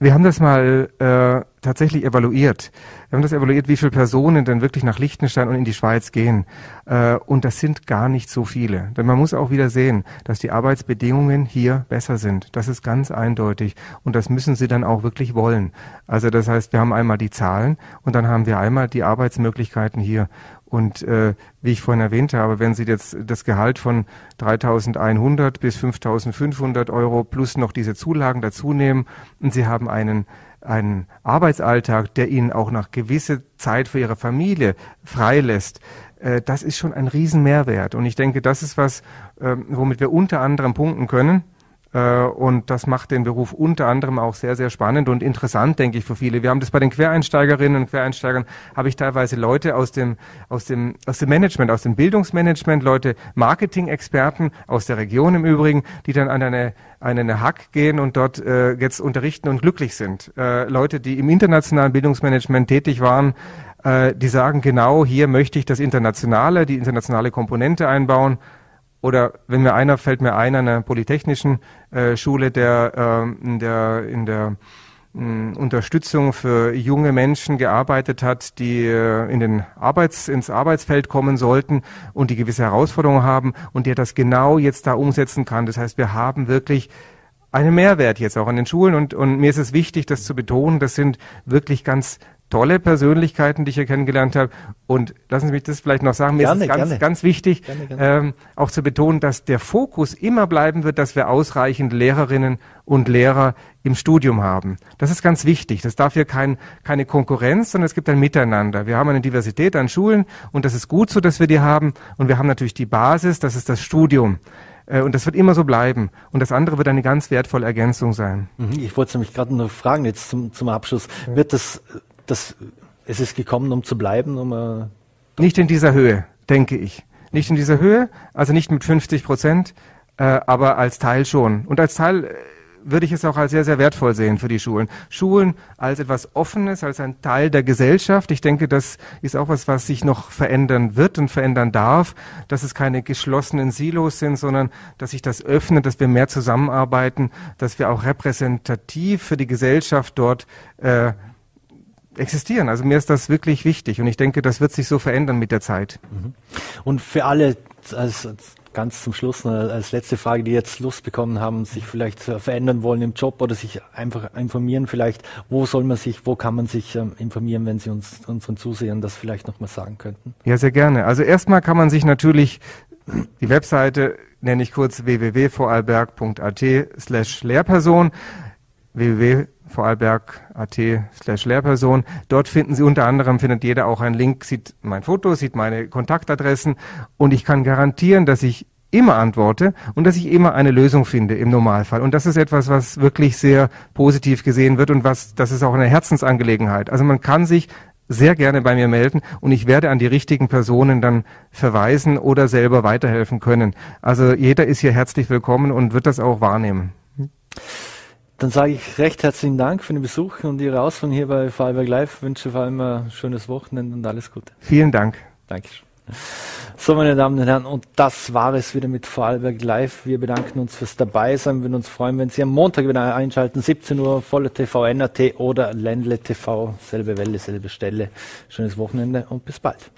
Wir haben das mal äh, tatsächlich evaluiert. Wir haben das evaluiert, wie viele Personen denn wirklich nach Liechtenstein und in die Schweiz gehen. Äh, und das sind gar nicht so viele. Denn man muss auch wieder sehen, dass die Arbeitsbedingungen hier besser sind. Das ist ganz eindeutig. Und das müssen sie dann auch wirklich wollen. Also das heißt, wir haben einmal die Zahlen und dann haben wir einmal die Arbeitsmöglichkeiten hier. Und äh, wie ich vorhin erwähnt habe, wenn Sie jetzt das Gehalt von 3.100 bis 5.500 Euro plus noch diese Zulagen dazu nehmen und Sie haben einen einen Arbeitsalltag, der Ihnen auch nach gewisse Zeit für Ihre Familie freilässt, äh, das ist schon ein Riesenmehrwert. Und ich denke, das ist was, äh, womit wir unter anderem punkten können. Äh, und das macht den Beruf unter anderem auch sehr, sehr spannend und interessant, denke ich, für viele. Wir haben das bei den Quereinsteigerinnen und Quereinsteigern, habe ich teilweise Leute aus dem, aus dem, aus dem Management, aus dem Bildungsmanagement, Leute, Marketing-Experten aus der Region im Übrigen, die dann an eine, an eine Hack gehen und dort äh, jetzt unterrichten und glücklich sind. Äh, Leute, die im internationalen Bildungsmanagement tätig waren, äh, die sagen genau, hier möchte ich das Internationale, die internationale Komponente einbauen oder wenn mir einer, fällt mir ein, an einer polytechnischen äh, Schule, der, äh, in der, in der mh, hm, Unterstützung für junge Menschen gearbeitet hat, die äh, in den Arbeits, ins Arbeitsfeld kommen sollten und die gewisse Herausforderungen haben und der das genau jetzt da umsetzen kann. Das heißt, wir haben wirklich einen Mehrwert jetzt auch an den Schulen und, und mir ist es wichtig, das zu betonen. Das sind wirklich ganz tolle Persönlichkeiten, die ich hier kennengelernt habe. Und lassen Sie mich das vielleicht noch sagen. Mir gerne, ist es ganz, ganz wichtig, gerne, gerne. Ähm, auch zu betonen, dass der Fokus immer bleiben wird, dass wir ausreichend Lehrerinnen und Lehrer im Studium haben. Das ist ganz wichtig. Das darf hier kein, keine Konkurrenz, sondern es gibt ein Miteinander. Wir haben eine Diversität an Schulen und das ist gut so, dass wir die haben. Und wir haben natürlich die Basis, das ist das Studium. Äh, und das wird immer so bleiben. Und das andere wird eine ganz wertvolle Ergänzung sein. Mhm. Ich wollte nämlich gerade noch fragen, jetzt zum, zum Abschluss. Wird das das, es ist gekommen, um zu bleiben, um äh, nicht in dieser Höhe, denke ich. Nicht in dieser Höhe, also nicht mit 50 Prozent, äh, aber als Teil schon. Und als Teil äh, würde ich es auch als sehr, sehr wertvoll sehen für die Schulen. Schulen als etwas Offenes, als ein Teil der Gesellschaft. Ich denke, das ist auch was, was sich noch verändern wird und verändern darf, dass es keine geschlossenen Silos sind, sondern dass sich das öffnet, dass wir mehr zusammenarbeiten, dass wir auch repräsentativ für die Gesellschaft dort äh, existieren. Also mir ist das wirklich wichtig und ich denke, das wird sich so verändern mit der Zeit. Mhm. Und für alle, als, ganz zum Schluss als letzte Frage, die jetzt Lust bekommen haben, sich vielleicht verändern wollen im Job oder sich einfach informieren, vielleicht, wo soll man sich, wo kann man sich ähm, informieren, wenn Sie uns unseren Zusehern das vielleicht nochmal sagen könnten? Ja, sehr gerne. Also erstmal kann man sich natürlich die Webseite nenne ich kurz www.vorarlberg.at slash Lehrperson www vorarlberg.at slash Lehrperson. Dort finden Sie unter anderem, findet jeder auch einen Link, sieht mein Foto, sieht meine Kontaktadressen und ich kann garantieren, dass ich immer antworte und dass ich immer eine Lösung finde im Normalfall. Und das ist etwas, was wirklich sehr positiv gesehen wird und was, das ist auch eine Herzensangelegenheit. Also man kann sich sehr gerne bei mir melden und ich werde an die richtigen Personen dann verweisen oder selber weiterhelfen können. Also jeder ist hier herzlich willkommen und wird das auch wahrnehmen. Dann sage ich recht herzlichen Dank für den Besuch und Ihre Ausführungen hier bei Vorarlberg Live. Wünsche vor allem ein schönes Wochenende und alles Gute. Vielen Dank. Dankeschön. So, meine Damen und Herren, und das war es wieder mit Vorarlberg Live. Wir bedanken uns fürs Dabeisein. Wir würden uns freuen, wenn Sie am Montag wieder einschalten, 17 Uhr, volle TV, NRT oder Ländle TV, selbe Welle, selbe Stelle. Schönes Wochenende und bis bald.